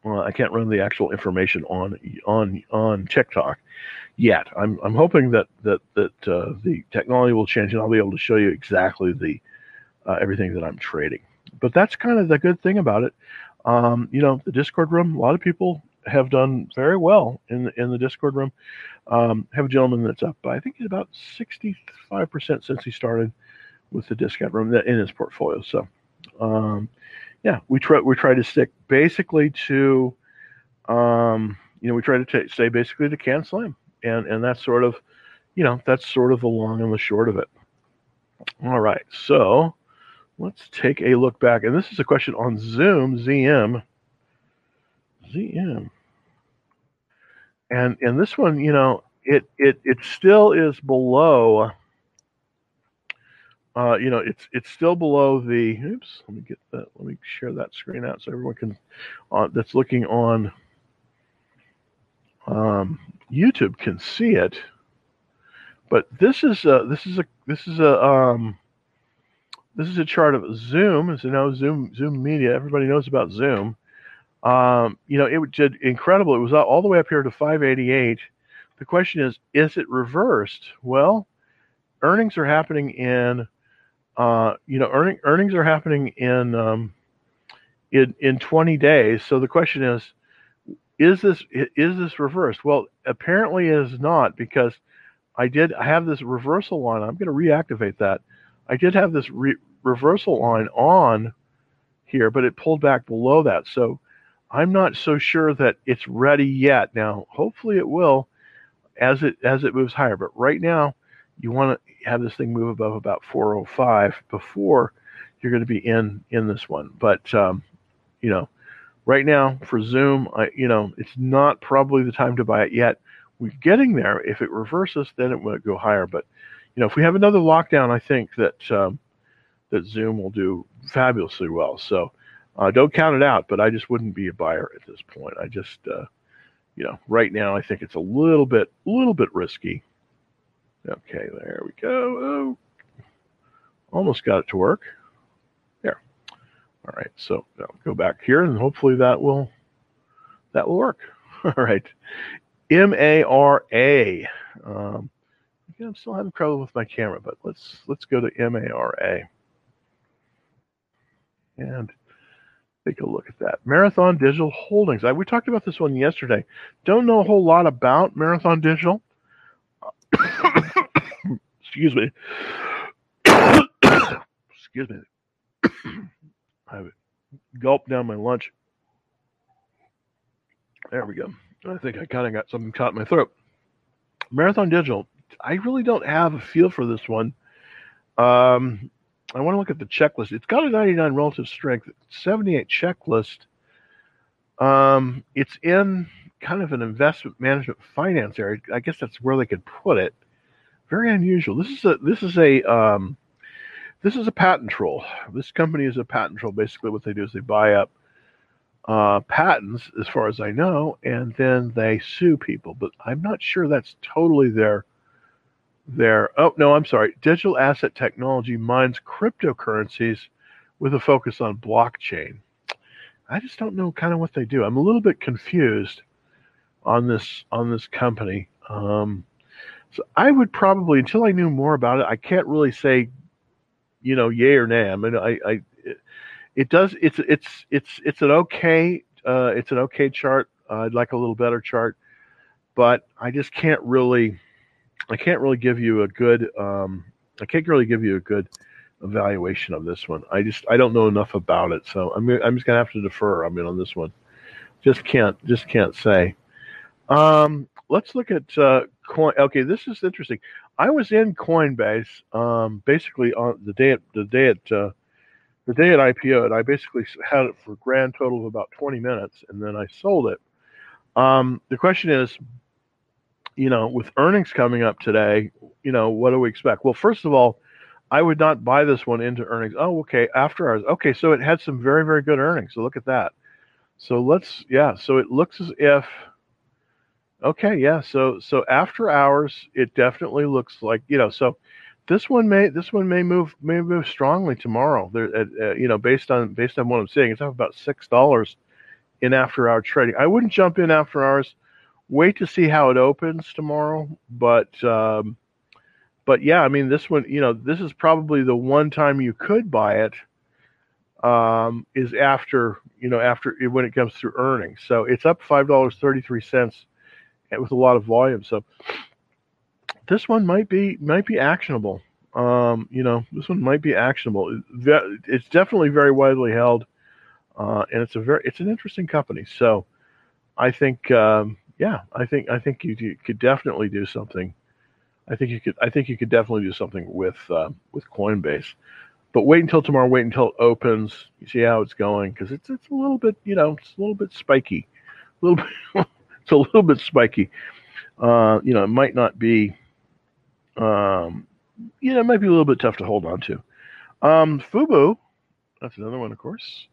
uh, I can't run the actual information on on on TikTok yet. I'm I'm hoping that that that uh, the technology will change and I'll be able to show you exactly the uh, everything that I'm trading. But that's kind of the good thing about it. Um, you know, the Discord room. A lot of people have done very well in the, in the Discord room. Um, have a gentleman that's up, I think, about 65% since he started with the Discord room in his portfolio. So, um, yeah, we try we try to stick basically to, um, you know, we try to t- stay basically to CAN SLIM, and and that's sort of, you know, that's sort of the long and the short of it. All right, so let's take a look back, and this is a question on Zoom ZM ZM. And and this one, you know, it it it still is below. Uh, you know, it's it's still below the. Oops, let me get that. Let me share that screen out so everyone can, uh, that's looking on um, YouTube can see it. But this is a this is a this is a um, this is a chart of Zoom. As you know, Zoom Zoom Media. Everybody knows about Zoom. Um, you know, it did incredible. It was all the way up here to 588. The question is, is it reversed? Well, earnings are happening in, uh, you know, earning, earnings are happening in, um, in, in 20 days. So the question is, is this is this reversed? Well, apparently it is not because I did have this reversal line. I'm going to reactivate that. I did have this re- reversal line on here, but it pulled back below that. So I'm not so sure that it's ready yet. Now, hopefully it will as it as it moves higher. But right now, you want to have this thing move above about 405 before you're going to be in in this one. But um, you know, right now for Zoom, I, you know, it's not probably the time to buy it yet. We're getting there. If it reverses, then it will go higher. But you know, if we have another lockdown, I think that um, that Zoom will do fabulously well. So uh, don't count it out, but I just wouldn't be a buyer at this point. I just, uh, you know, right now I think it's a little bit, a little bit risky. Okay, there we go. Oh, almost got it to work. There. All right, so I'll go back here, and hopefully that will that will work. All right, M A R A. Um, I'm still having trouble with my camera, but let's let's go to M A R A. And take a look at that. Marathon Digital Holdings. I, we talked about this one yesterday. Don't know a whole lot about Marathon Digital. Excuse me. Excuse me. I gulped down my lunch. There we go. I think I kind of got something caught in my throat. Marathon Digital. I really don't have a feel for this one. Um, I want to look at the checklist. It's got a 99 relative strength, 78 checklist. Um, it's in kind of an investment management finance area. I guess that's where they could put it. Very unusual. This is a this is a um, this is a patent troll. This company is a patent troll. Basically, what they do is they buy up uh, patents, as far as I know, and then they sue people. But I'm not sure that's totally their there. Oh, no, I'm sorry. Digital asset technology mines cryptocurrencies with a focus on blockchain. I just don't know kind of what they do. I'm a little bit confused on this on this company. Um, so I would probably until I knew more about it, I can't really say, you know, yay or nay. I mean, I, I it, does. It's it's it's it's an okay uh, it's an okay chart. Uh, I'd like a little better chart, but I just can't really I can't really give you a good um, I can't really give you a good evaluation of this one. I just I don't know enough about it, so I'm I'm just gonna have to defer. I mean, on this one, just can't just can't say. Um, let's look at uh, coin. Okay, this is interesting. I was in Coinbase um, basically on the day at the day at uh, the day at IPO, and I basically had it for a grand total of about 20 minutes, and then I sold it. Um, the question is, you know, with earnings coming up today, you know, what do we expect? Well, first of all, I would not buy this one into earnings. Oh, okay, after hours. Okay, so it had some very, very good earnings. So look at that. So let's, yeah. So it looks as if, okay, yeah. So so after hours, it definitely looks like you know. So this one may this one may move may move strongly tomorrow. There, uh, you know, based on based on what I'm seeing, it's up about six dollars in after hour trading. I wouldn't jump in after hours wait to see how it opens tomorrow. But um, but yeah, I mean, this one, you know, this is probably the one time you could buy it. Um, is after you know after when it comes through earnings. So it's up five dollars thirty three cents with a lot of volume. So this one might be might be actionable. Um, you know, this one might be actionable. It's definitely very widely held, uh, and it's a very it's an interesting company. So I think um, yeah, I think I think you, you, could definitely do something. I think you could I think you could definitely do something with uh, with Coinbase. But wait until tomorrow. Wait until it opens. You see how it's going because it's it's a little bit you know it's a little bit spiky, a little bit it's a little bit spiky. Uh, you know, it might not be. Um, you know, it might be a little bit tough to hold on to. Um, Fubo, that's another one, of course.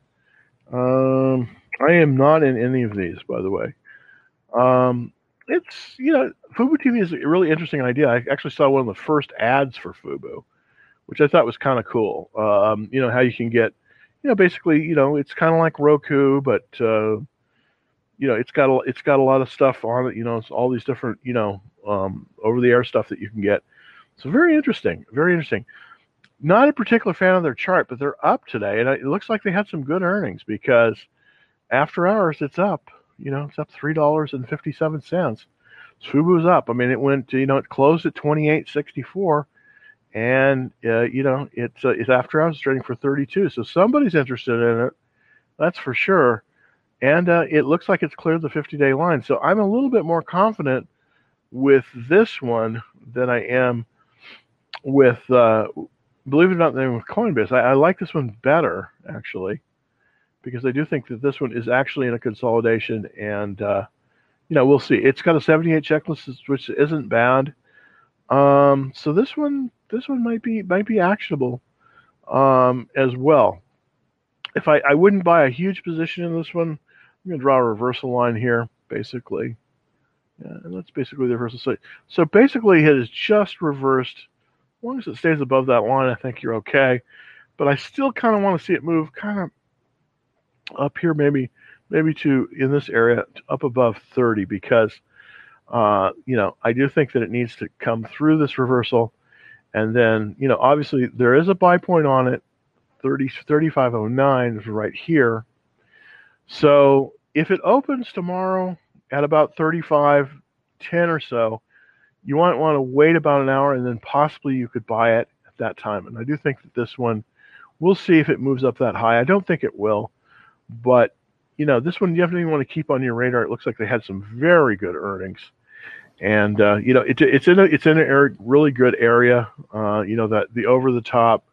Um, I am not in any of these, by the way. Um, it's you know, Fubo TV is a really interesting idea. I actually saw one of the first ads for Fubo, which I thought was kind of cool. Um, you know how you can get, you know, basically, you know, it's kind of like Roku, but uh, you know, it's got a it's got a lot of stuff on it. You know, it's all these different, you know, um, over the air stuff that you can get. So very interesting, very interesting. Not a particular fan of their chart, but they're up today, and it looks like they had some good earnings because after hours it's up You know, it's up three dollars and fifty seven cents. Fubo's up. I mean, it went. to, You know, it closed at twenty eight sixty four, and uh, you know, it's uh, it's after hours trading for thirty two. So somebody's interested in it. That's for sure. And uh, it looks like it's cleared the 50 day line. So I'm a little bit more confident with this one than I am with, uh, believe it or not, than with Coinbase. I, I like this one better, actually, because I do think that this one is actually in a consolidation. And, uh, you know, we'll see. It's got a 78 checklist, which isn't bad. Um, so this one, this one might be might be actionable um, as well. If I, I wouldn't buy a huge position in this one, I'm going to draw a reversal line here, basically. Yeah, and that's basically the reversal. So, so basically, it has just reversed. As long as it stays above that line, I think you're okay. But I still kind of want to see it move kind of up here, maybe maybe to in this area up above 30, because uh, you know I do think that it needs to come through this reversal, and then you know obviously there is a buy point on it. 30 3509 is right here so if it opens tomorrow at about 35, 10 or so, you might want to wait about an hour and then possibly you could buy it at that time. And I do think that this one, we'll see if it moves up that high. I don't think it will, but you know, this one you definitely want to keep on your radar. It looks like they had some very good earnings, and uh, you know, it, it's in a it's in a really good area. Uh, you know that the over the top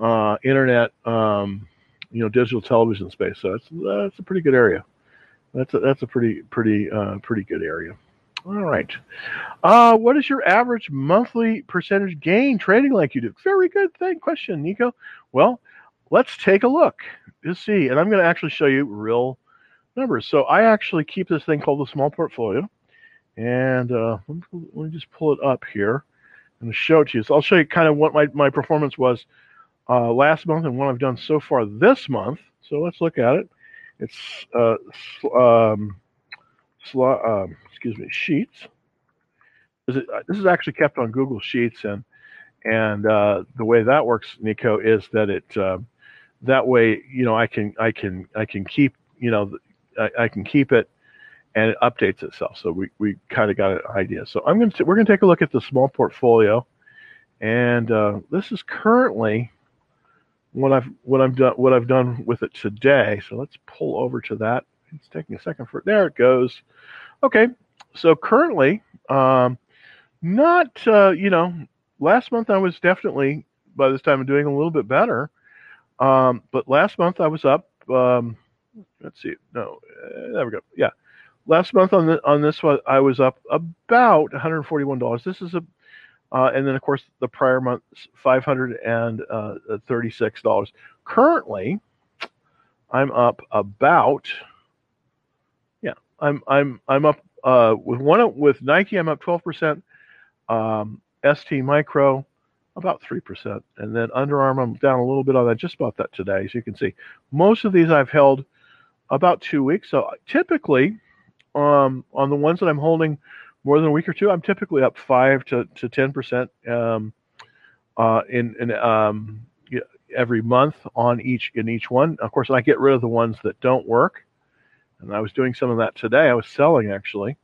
uh, internet um, you know digital television space. So that's that's a pretty good area. That's a, that's a pretty pretty uh, pretty good area. All right. Uh, what is your average monthly percentage gain trading like you do? Very good thing question, Nico. Well, let's take a look to see, and I'm going to actually show you real numbers. So I actually keep this thing called the small portfolio, and uh, let, me, let me just pull it up here and show it to you. So I'll show you kind of what my, my performance was uh, last month and what I've done so far this month. So let's look at it. It's uh, um, uh, excuse me, Sheets. This is, uh, this is actually kept on Google Sheets, and and uh, the way that works, Nico, is that it uh, that way you know I can I can I can keep you know I, I can keep it and it updates itself. So we, we kind of got an idea. So I'm going to we're going to take a look at the small portfolio, and uh, this is currently what I've what I've done what I've done with it today. So let's pull over to that. It's taking a second for there it goes. Okay, so currently, um, not uh, you know, last month I was definitely by this time I'm doing a little bit better. Um, but last month I was up. Um, let's see, no, uh, there we go. Yeah, last month on the on this one I was up about 141 dollars. This is a uh, and then, of course, the prior month, $536. Uh, Currently, I'm up about, yeah, I'm, I'm, I'm up uh, with one, with Nike, I'm up 12%. Um, ST Micro, about 3%. And then Under Armour, I'm down a little bit on that, just about that today, as you can see. Most of these I've held about two weeks. So typically, um, on the ones that I'm holding more than a week or two, I'm typically up five to to ten percent um, uh, in in um, every month on each in each one. Of course, I get rid of the ones that don't work, and I was doing some of that today. I was selling actually.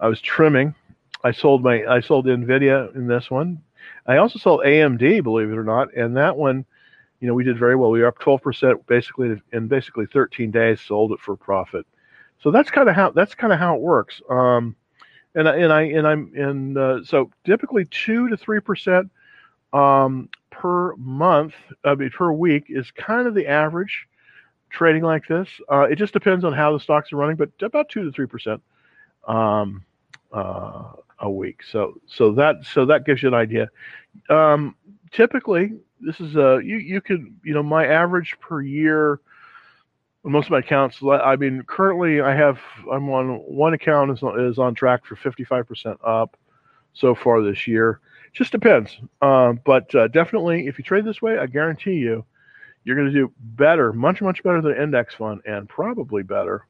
I was trimming. I sold my I sold Nvidia in this one. I also sold AMD, believe it or not, and that one, you know, we did very well. We were up 12% basically in basically 13 days. Sold it for profit. So that's kind of how that's kind of how it works. Um, and I, and I and I'm in uh, so typically two to three percent um, per month, I mean per week is kind of the average trading like this. Uh, it just depends on how the stocks are running, but about two to three percent um, uh, a week. So so that so that gives you an idea. Um, typically, this is a you you could you know my average per year most of my accounts i mean currently i have i'm on one account is, is on track for 55% up so far this year just depends um, but uh, definitely if you trade this way i guarantee you you're going to do better much much better than index fund and probably better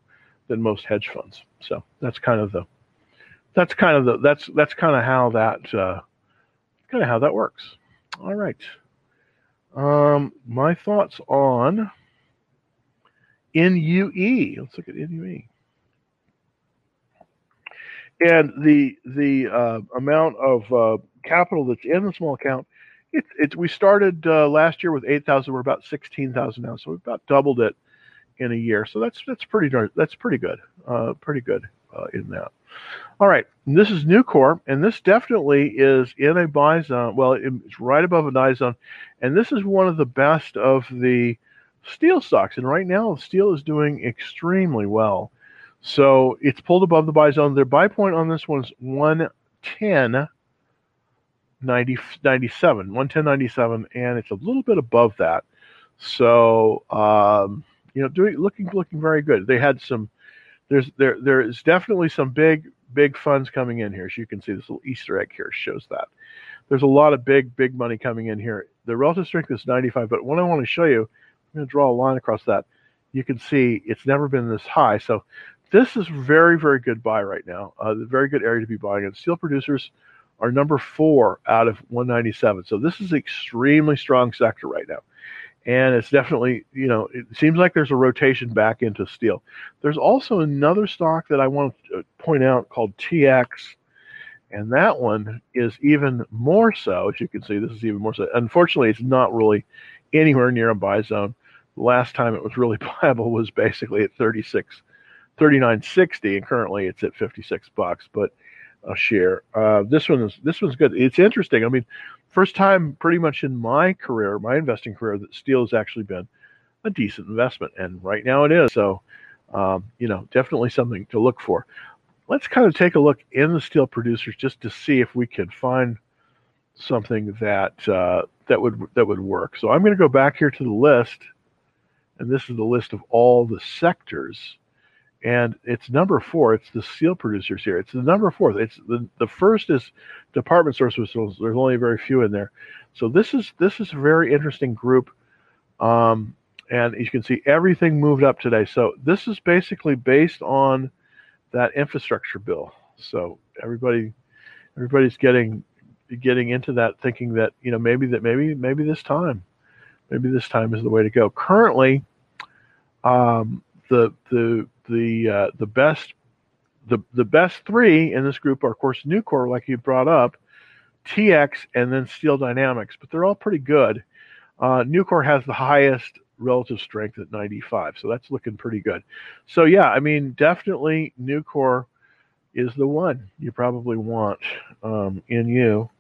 than most hedge funds so that's kind of the that's kind of the that's that's kind of how that uh, kind of how that works all right um, my thoughts on NUE. Let's look at NUE. and the the uh, amount of uh, capital that's in the small account, it's it, we started uh, last year with eight thousand. We're about sixteen thousand now, so we've about doubled it in a year. So that's that's pretty that's pretty good, uh, pretty good uh, in that. All right, this is Nucor, and this definitely is in a buy zone. Well, it's right above a buy zone, and this is one of the best of the steel stocks. And right now, steel is doing extremely well. So it's pulled above the buy zone. Their buy point on this one is 110. 90, 97, 110.97, and it's a little bit above that. So, um, you know, doing looking looking very good. They had some. There's there there is definitely some big big funds coming in here. As you can see, this little Easter egg here shows that. There's a lot of big big money coming in here. The relative strength is 95, but what I want to show you, I'm going to draw a line across that. You can see it's never been this high. So this is very very good buy right now. Uh, very good area to be buying. And steel producers are number four out of 197. So this is extremely strong sector right now. And it's definitely, you know, it seems like there's a rotation back into steel. There's also another stock that I want to point out called TX. And that one is even more so. As you can see, this is even more so. Unfortunately, it's not really anywhere near a buy zone. The last time it was really viable was basically at 36, 39.60, and currently it's at 56 bucks. But a share. Uh, this one is this one's good. It's interesting. I mean, first time pretty much in my career, my investing career, that steel has actually been a decent investment, and right now it is. So, um, you know, definitely something to look for. Let's kind of take a look in the steel producers just to see if we can find something that uh, that would that would work. So I'm going to go back here to the list, and this is the list of all the sectors and it's number four. It's the steel producers here. It's the number four. It's the the first is department stores. So there's only very few in there. So this is this is a very interesting group, um, and you can see everything moved up today. So this is basically based on that infrastructure bill. So everybody everybody's getting getting into that, thinking that you know maybe that maybe maybe this time, maybe this time is the way to go. Currently, um, the the the uh, the best the the best three in this group are of course Nucor, like you brought up, TX, and then Steel Dynamics, but they're all pretty good. Uh, Nucor has the highest relative strength at 95, so that's looking pretty good. So yeah, I mean definitely Nucor is the one you probably want um, in you,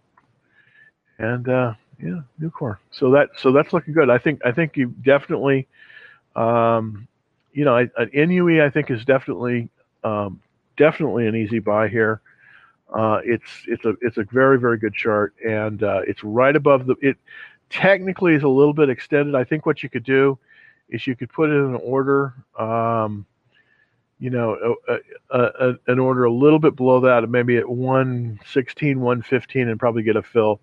and uh, yeah, Nucor. So that so that's looking good. I think I think you definitely. Um, you know, an NUE I think is definitely um, definitely an easy buy here. Uh, it's it's a it's a very very good chart, and uh, it's right above the. It technically is a little bit extended. I think what you could do is you could put it in an order. Um, you know, a, a, a, an order a little bit below that, maybe at 116, 115, and probably get a fill.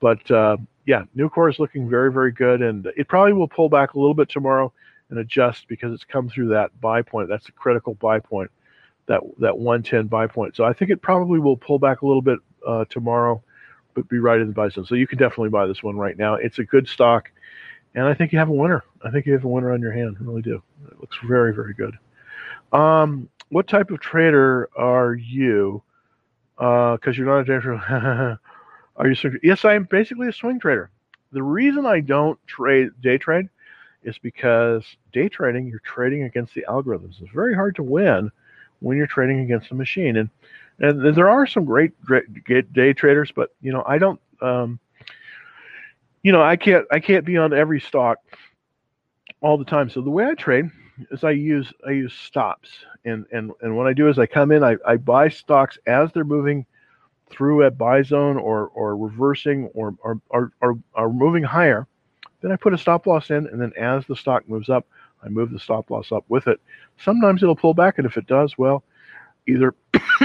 But uh, yeah, Nucor is looking very, very good, and it probably will pull back a little bit tomorrow and adjust because it's come through that buy point. That's a critical buy point, that that 110 buy point. So I think it probably will pull back a little bit uh, tomorrow, but be right in the buy zone. So you can definitely buy this one right now. It's a good stock, and I think you have a winner. I think you have a winner on your hand. I really do. It looks very very good. Um, what type of trader are you? Because uh, you're not a trader. are you? Yes, I am basically a swing trader. The reason I don't trade day trade is because day trading, you're trading against the algorithms. It's very hard to win when you're trading against a machine. And and there are some great, great day traders, but you know, I don't. Um, you know, I can't I can't be on every stock all the time. So the way I trade is I use I use stops, and and and what I do is I come in, I, I buy stocks as they're moving through a buy zone or or reversing or or, or, or, or moving higher then I put a stop loss in, and then as the stock moves up, I move the stop loss up with it. Sometimes it'll pull back, and if it does, well, either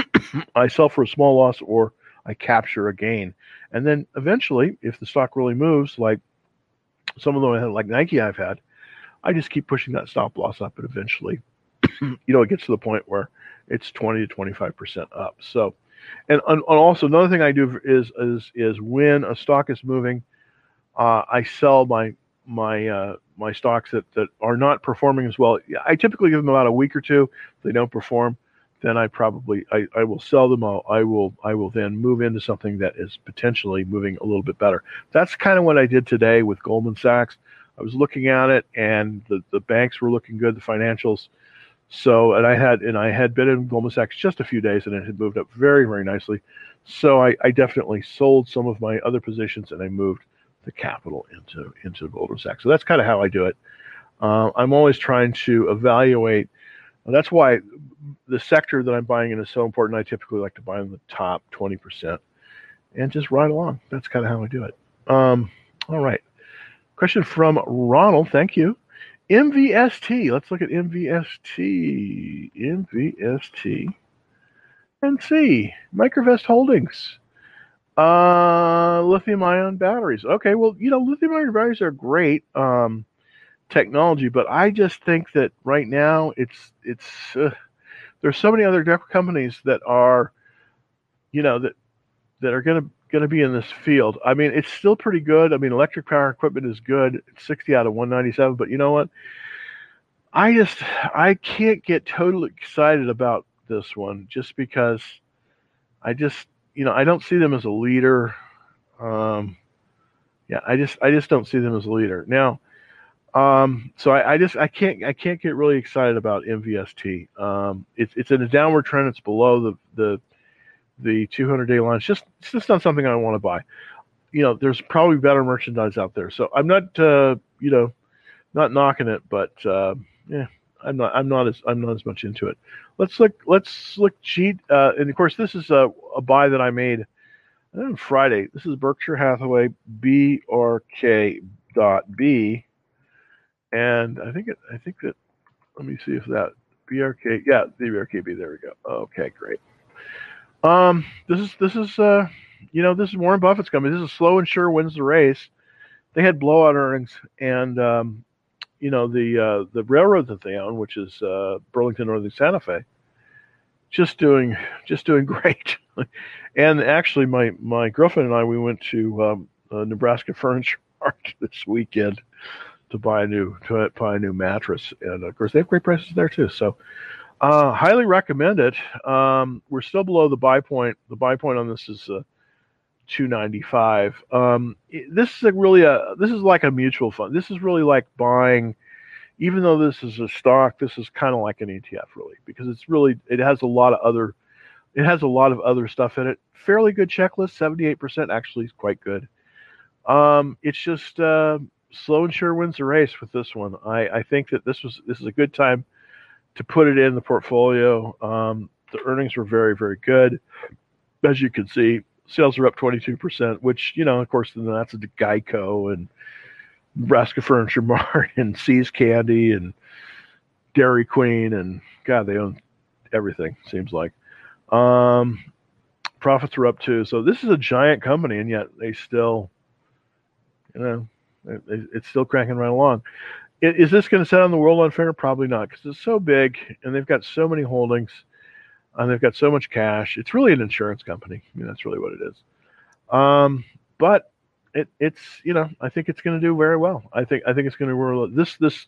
I sell for a small loss or I capture a gain. And then eventually, if the stock really moves, like some of them like Nike I've had, I just keep pushing that stop loss up, and eventually, you know, it gets to the point where it's 20 to 25 percent up. So, and, and also another thing I do is is is when a stock is moving uh, I sell my my uh, my stocks that, that are not performing as well. I typically give them about a week or two. If they don't perform, then I probably I, I will sell them all. I will I will then move into something that is potentially moving a little bit better. That's kind of what I did today with Goldman Sachs. I was looking at it and the, the banks were looking good, the financials. So and I had and I had been in Goldman Sachs just a few days and it had moved up very, very nicely. So I, I definitely sold some of my other positions and I moved the capital into into the Goldman Sachs. So that's kind of how I do it. Uh, I'm always trying to evaluate. That's why the sector that I'm buying in is so important. I typically like to buy in the top 20% and just ride along. That's kind of how I do it. Um, all right. Question from Ronald. Thank you. MVST. Let's look at MVST. MVST. And see. Microvast Holdings. Uh, lithium ion batteries. Okay. Well, you know, lithium ion batteries are great. Um, technology, but I just think that right now it's it's uh, there's so many other companies that are, you know, that that are going to be in this field. I mean, it's still pretty good. I mean, electric power equipment is good. It's 60 out of 197, but you know what? I just I can't get totally excited about this one just because I just you know I don't see them as a leader. Um, yeah, I just I just don't see them as a leader now. Um, so I, I, just I can't I can't get really excited about MVST. Um, it's it's in a downward trend. It's below the the the 200 day line. It's just it's just not something I want to buy. You know, there's probably better merchandise out there. So I'm not uh, you know not knocking it, but uh, yeah, I'm not I'm not as I'm not as much into it. Let's look let's look cheat. Uh, and of course, this is a, a buy that I made on Friday. This is Berkshire Hathaway BRK dot B and I think it, I think that let me see if that BRK yeah BRKB there we go okay great um this is this is uh you know this is Warren Buffett's company this is slow and sure wins the race they had blowout earnings and um you know the uh the railroad that they own which is uh Burlington Northern Santa Fe just doing just doing great and actually my my girlfriend and I we went to um, uh, Nebraska Furniture Mart this weekend to buy a new to buy a new mattress, and of course they have great prices there too. So, uh, highly recommend it. Um, we're still below the buy point. The buy point on this is uh, two ninety five. Um, this is a really a this is like a mutual fund. This is really like buying. Even though this is a stock, this is kind of like an ETF, really, because it's really it has a lot of other it has a lot of other stuff in it. Fairly good checklist, seventy eight percent actually is quite good. Um, it's just uh, slow and sure wins the race with this one. I, I think that this was this is a good time to put it in the portfolio. Um, the earnings were very very good, as you can see. Sales are up 22%, which you know, of course, then that's a Geico and Nebraska Furniture Mart and See's Candy and Dairy Queen and God, they own everything. Seems like. Um, profits are up too. So this is a giant company, and yet they still, you know, it's still cranking right along. Is this going to set on the world on fire? Probably not, because it's so big and they've got so many holdings and they've got so much cash. It's really an insurance company. I mean, that's really what it is. Um, but it, it's you know I think it's going to do very well. I think I think it's going to work. This this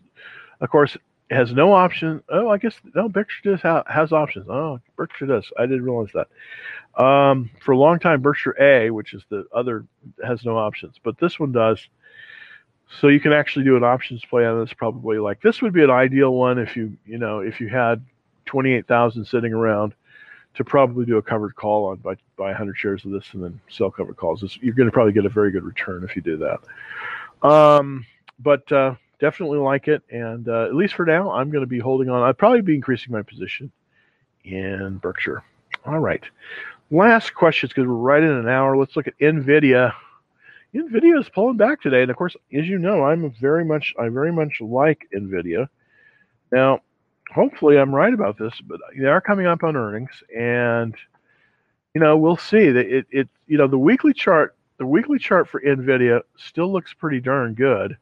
of course has no option. Oh, I guess no. Berkshire does ha- has options. Oh, Berkshire does. I didn't realize that. Um, for a long time, Berkshire A, which is the other, has no options, but this one does. So you can actually do an options play on this probably like this would be an ideal one if you you know if you had 28,000 sitting around to probably do a covered call on buy, buy 100 shares of this and then sell covered calls. It's, you're going to probably get a very good return if you do that. Um, but uh, definitely like it, and uh, at least for now, I'm going to be holding on. I'd probably be increasing my position in Berkshire. All right, last questions because we're right in an hour. Let's look at Nvidia. Nvidia is pulling back today, and of course, as you know, I'm very much I very much like Nvidia. Now, hopefully, I'm right about this, but they are coming up on earnings, and you know we'll see. It, it you know the weekly chart the weekly chart for Nvidia still looks pretty darn good.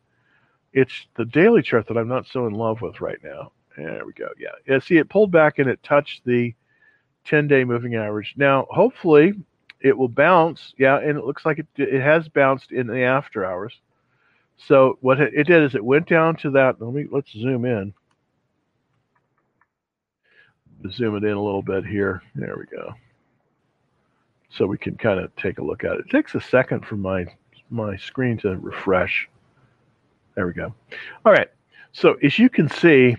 It's the daily chart that I'm not so in love with right now. There we go. Yeah, yeah. See, it pulled back and it touched the 10 day moving average. Now, hopefully, it will bounce. Yeah, and it looks like it it has bounced in the after hours. So what it did is it went down to that. Let me let's zoom in. Zoom it in a little bit here. There we go. So we can kind of take a look at it. It takes a second for my my screen to refresh. There we go. All right. So as you can see,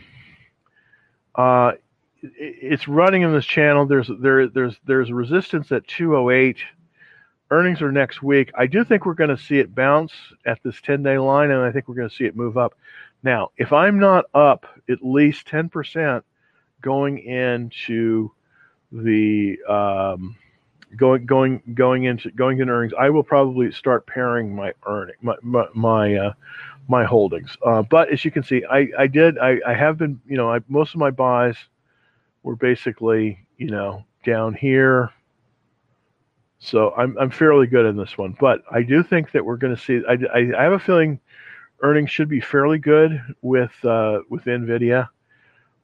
uh, it's running in this channel. There's there there's there's resistance at 208. Earnings are next week. I do think we're going to see it bounce at this 10 day line, and I think we're going to see it move up. Now, if I'm not up at least 10% going into the um, going going going into going into earnings, I will probably start paring my earning my my my, uh, my holdings. Uh, but as you can see, I I did I, I have been you know I, most of my buys were basically you know down here. So I'm I'm fairly good in this one, but I do think that we're going to see. I, I, I have a feeling earnings should be fairly good with uh, with Nvidia.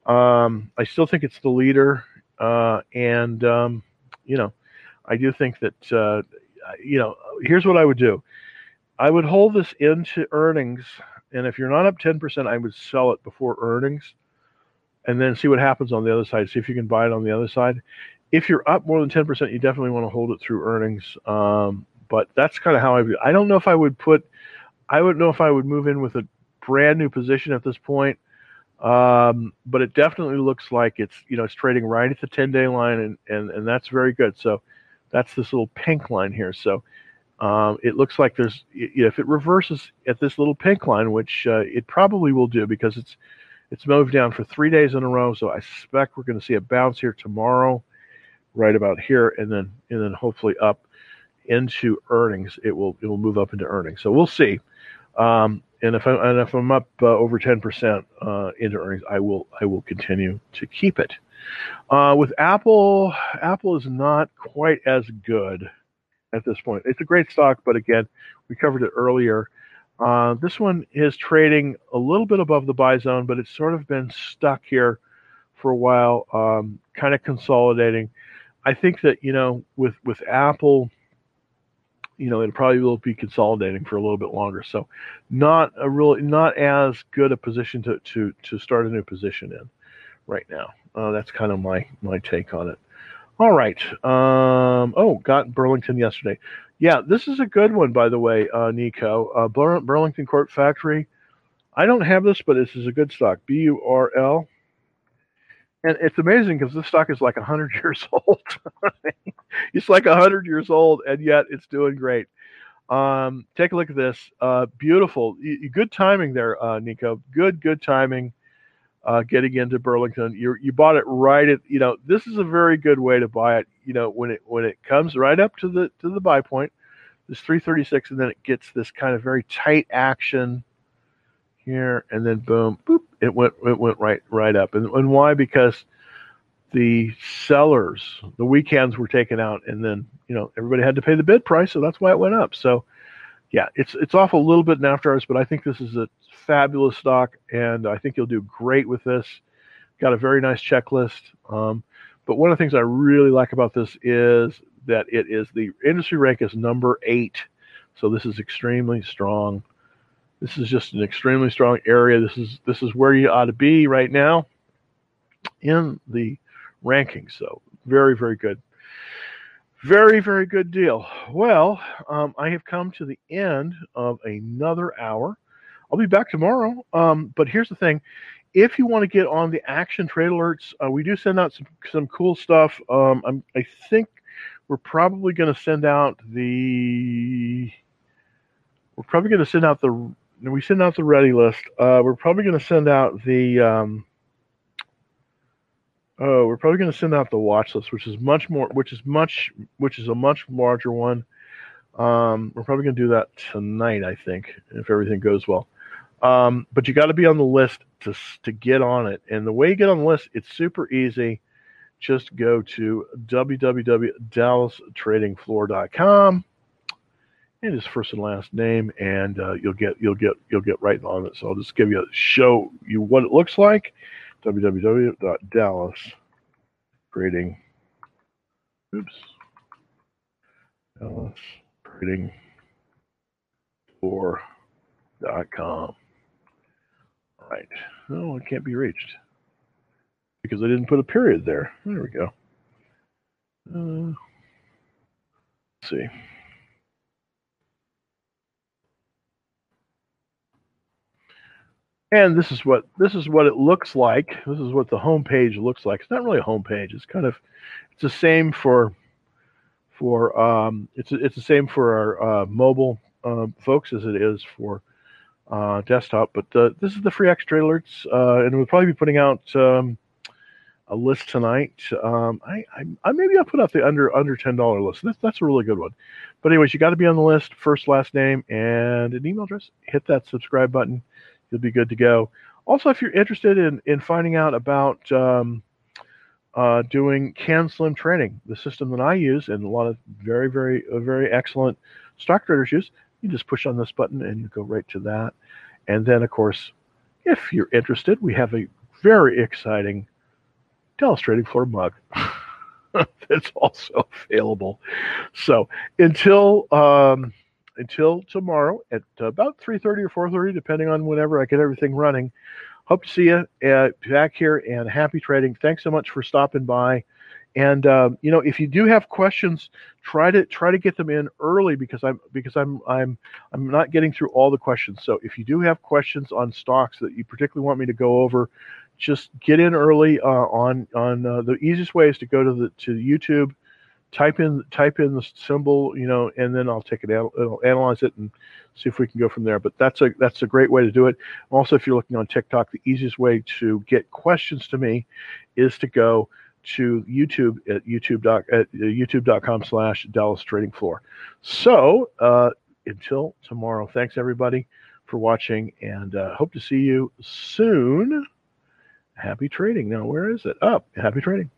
Um, I still think it's the leader, uh, and um, you know, I do think that uh, you know. Here's what I would do: I would hold this into earnings, and if you're not up ten percent, I would sell it before earnings, and then see what happens on the other side. See if you can buy it on the other side. If you're up more than ten percent, you definitely want to hold it through earnings. Um, but that's kind of how I. I don't know if I would put. I wouldn't know if I would move in with a brand new position at this point. Um, but it definitely looks like it's you know it's trading right at the 10 day line and, and and that's very good. So that's this little pink line here. So um, it looks like there's you know, if it reverses at this little pink line which uh, it probably will do because it's it's moved down for three days in a row. So i suspect we're going to see a bounce here tomorrow right about here and then and then hopefully up into earnings. It will it will move up into earnings. So we'll see. Um, and if I'm and if I'm up uh, over 10% uh, into earnings, I will I will continue to keep it. Uh, with Apple, Apple is not quite as good at this point. It's a great stock, but again, we covered it earlier. Uh, this one is trading a little bit above the buy zone, but it's sort of been stuck here for a while, um, kind of consolidating. I think that you know with with Apple you know, it probably will be consolidating for a little bit longer. So, not a really not as good a position to to to start a new position in right now. Uh, that's kind of my my take on it. All right. Um, oh, got Burlington yesterday. Yeah, this is a good one, by the way, uh, Nico. Uh, Bur- Burlington Coat Factory. I don't have this, but this is a good stock. B U R L and it's amazing because this stock is like 100 years old. It's like 100 years old and yet it's doing great. Um, take a look at this. Uh, beautiful. Y- good timing there uh, nico. Good good timing uh, getting into burlington. You you bought it right at you know this is a very good way to buy it you know when it when it comes right up to the to the buy point. This 336 and then it gets this kind of very tight action here, and then boom, boop, it went it went right right up. And, and why? Because the sellers, the weak hands were taken out, and then you know everybody had to pay the bid price, so that's why it went up. So yeah, it's it's off a little bit in after hours, but I think this is a fabulous stock, and I think you'll do great with this. Got a very nice checklist. Um, but one of the things I really like about this is that it is the industry rank is number eight. So this is extremely strong. This is just an extremely strong area. This is this is where you ought to be right now in the rankings. So very very good, very very good deal. Well, um, I have come to the end of another hour. I'll be back tomorrow. Um, but here's the thing: if you want to get on the action trade alerts, uh, we do send out some some cool stuff. Um, i think we're probably going to send out the we're probably going to send out the we send out the ready list. Uh, we're probably going to send out the. Um, oh, we're probably going to send out the watch list, which is much more, which is much, which is a much larger one. Um, we're probably going to do that tonight, I think, if everything goes well. Um, but you got to be on the list to to get on it. And the way you get on the list, it's super easy. Just go to www.dallastradingfloor.com and his first and last name, and uh, you'll get you'll get you'll get right on it. So I'll just give you a show you what it looks like. www.dallas trading. Oops. Dallas trading com. All right. No, it can't be reached. because I didn't put a period there. There we go. Uh, let's see. And this is what this is what it looks like. This is what the home page looks like. It's not really a home page. It's kind of it's the same for for um, it's it's the same for our uh, mobile uh, folks as it is for uh, desktop. But uh, this is the free extra alerts, uh, and we'll probably be putting out um, a list tonight. Um, I, I, I, maybe I'll put out the under under ten dollar list. That's that's a really good one. But anyways, you got to be on the list, first last name and an email address. Hit that subscribe button. You'll be good to go. Also, if you're interested in in finding out about um, uh, doing CAN SLIM training, the system that I use, and a lot of very very uh, very excellent stock traders use, you just push on this button and you go right to that. And then, of course, if you're interested, we have a very exciting Dallas Trading Floor mug that's also available. So until um, until tomorrow at about 3.30 or 4.30 depending on whenever i get everything running. Hope to see you back here and happy trading. Thanks so much for stopping by. And um, you know, if you do have questions, try to try to get them in early because I'm because I'm I'm I'm not getting through all the questions. So if you do have questions on stocks that you particularly want me to go over, just get in early uh, on on uh, the easiest way is to go to the to YouTube, type in type in the symbol, you know, and then I'll take it out, I'll analyze it and see if we can go from there. But that's a that's a great way to do it. Also, if you're looking on TikTok, the easiest way to get questions to me is to go to YouTube at YouTube doc, at uh, youtube.com slash Dallas Trading Floor. So uh, until tomorrow, thanks everybody for watching and uh, hope to see you soon. Happy trading. Now, where is it? Up. Oh, happy trading.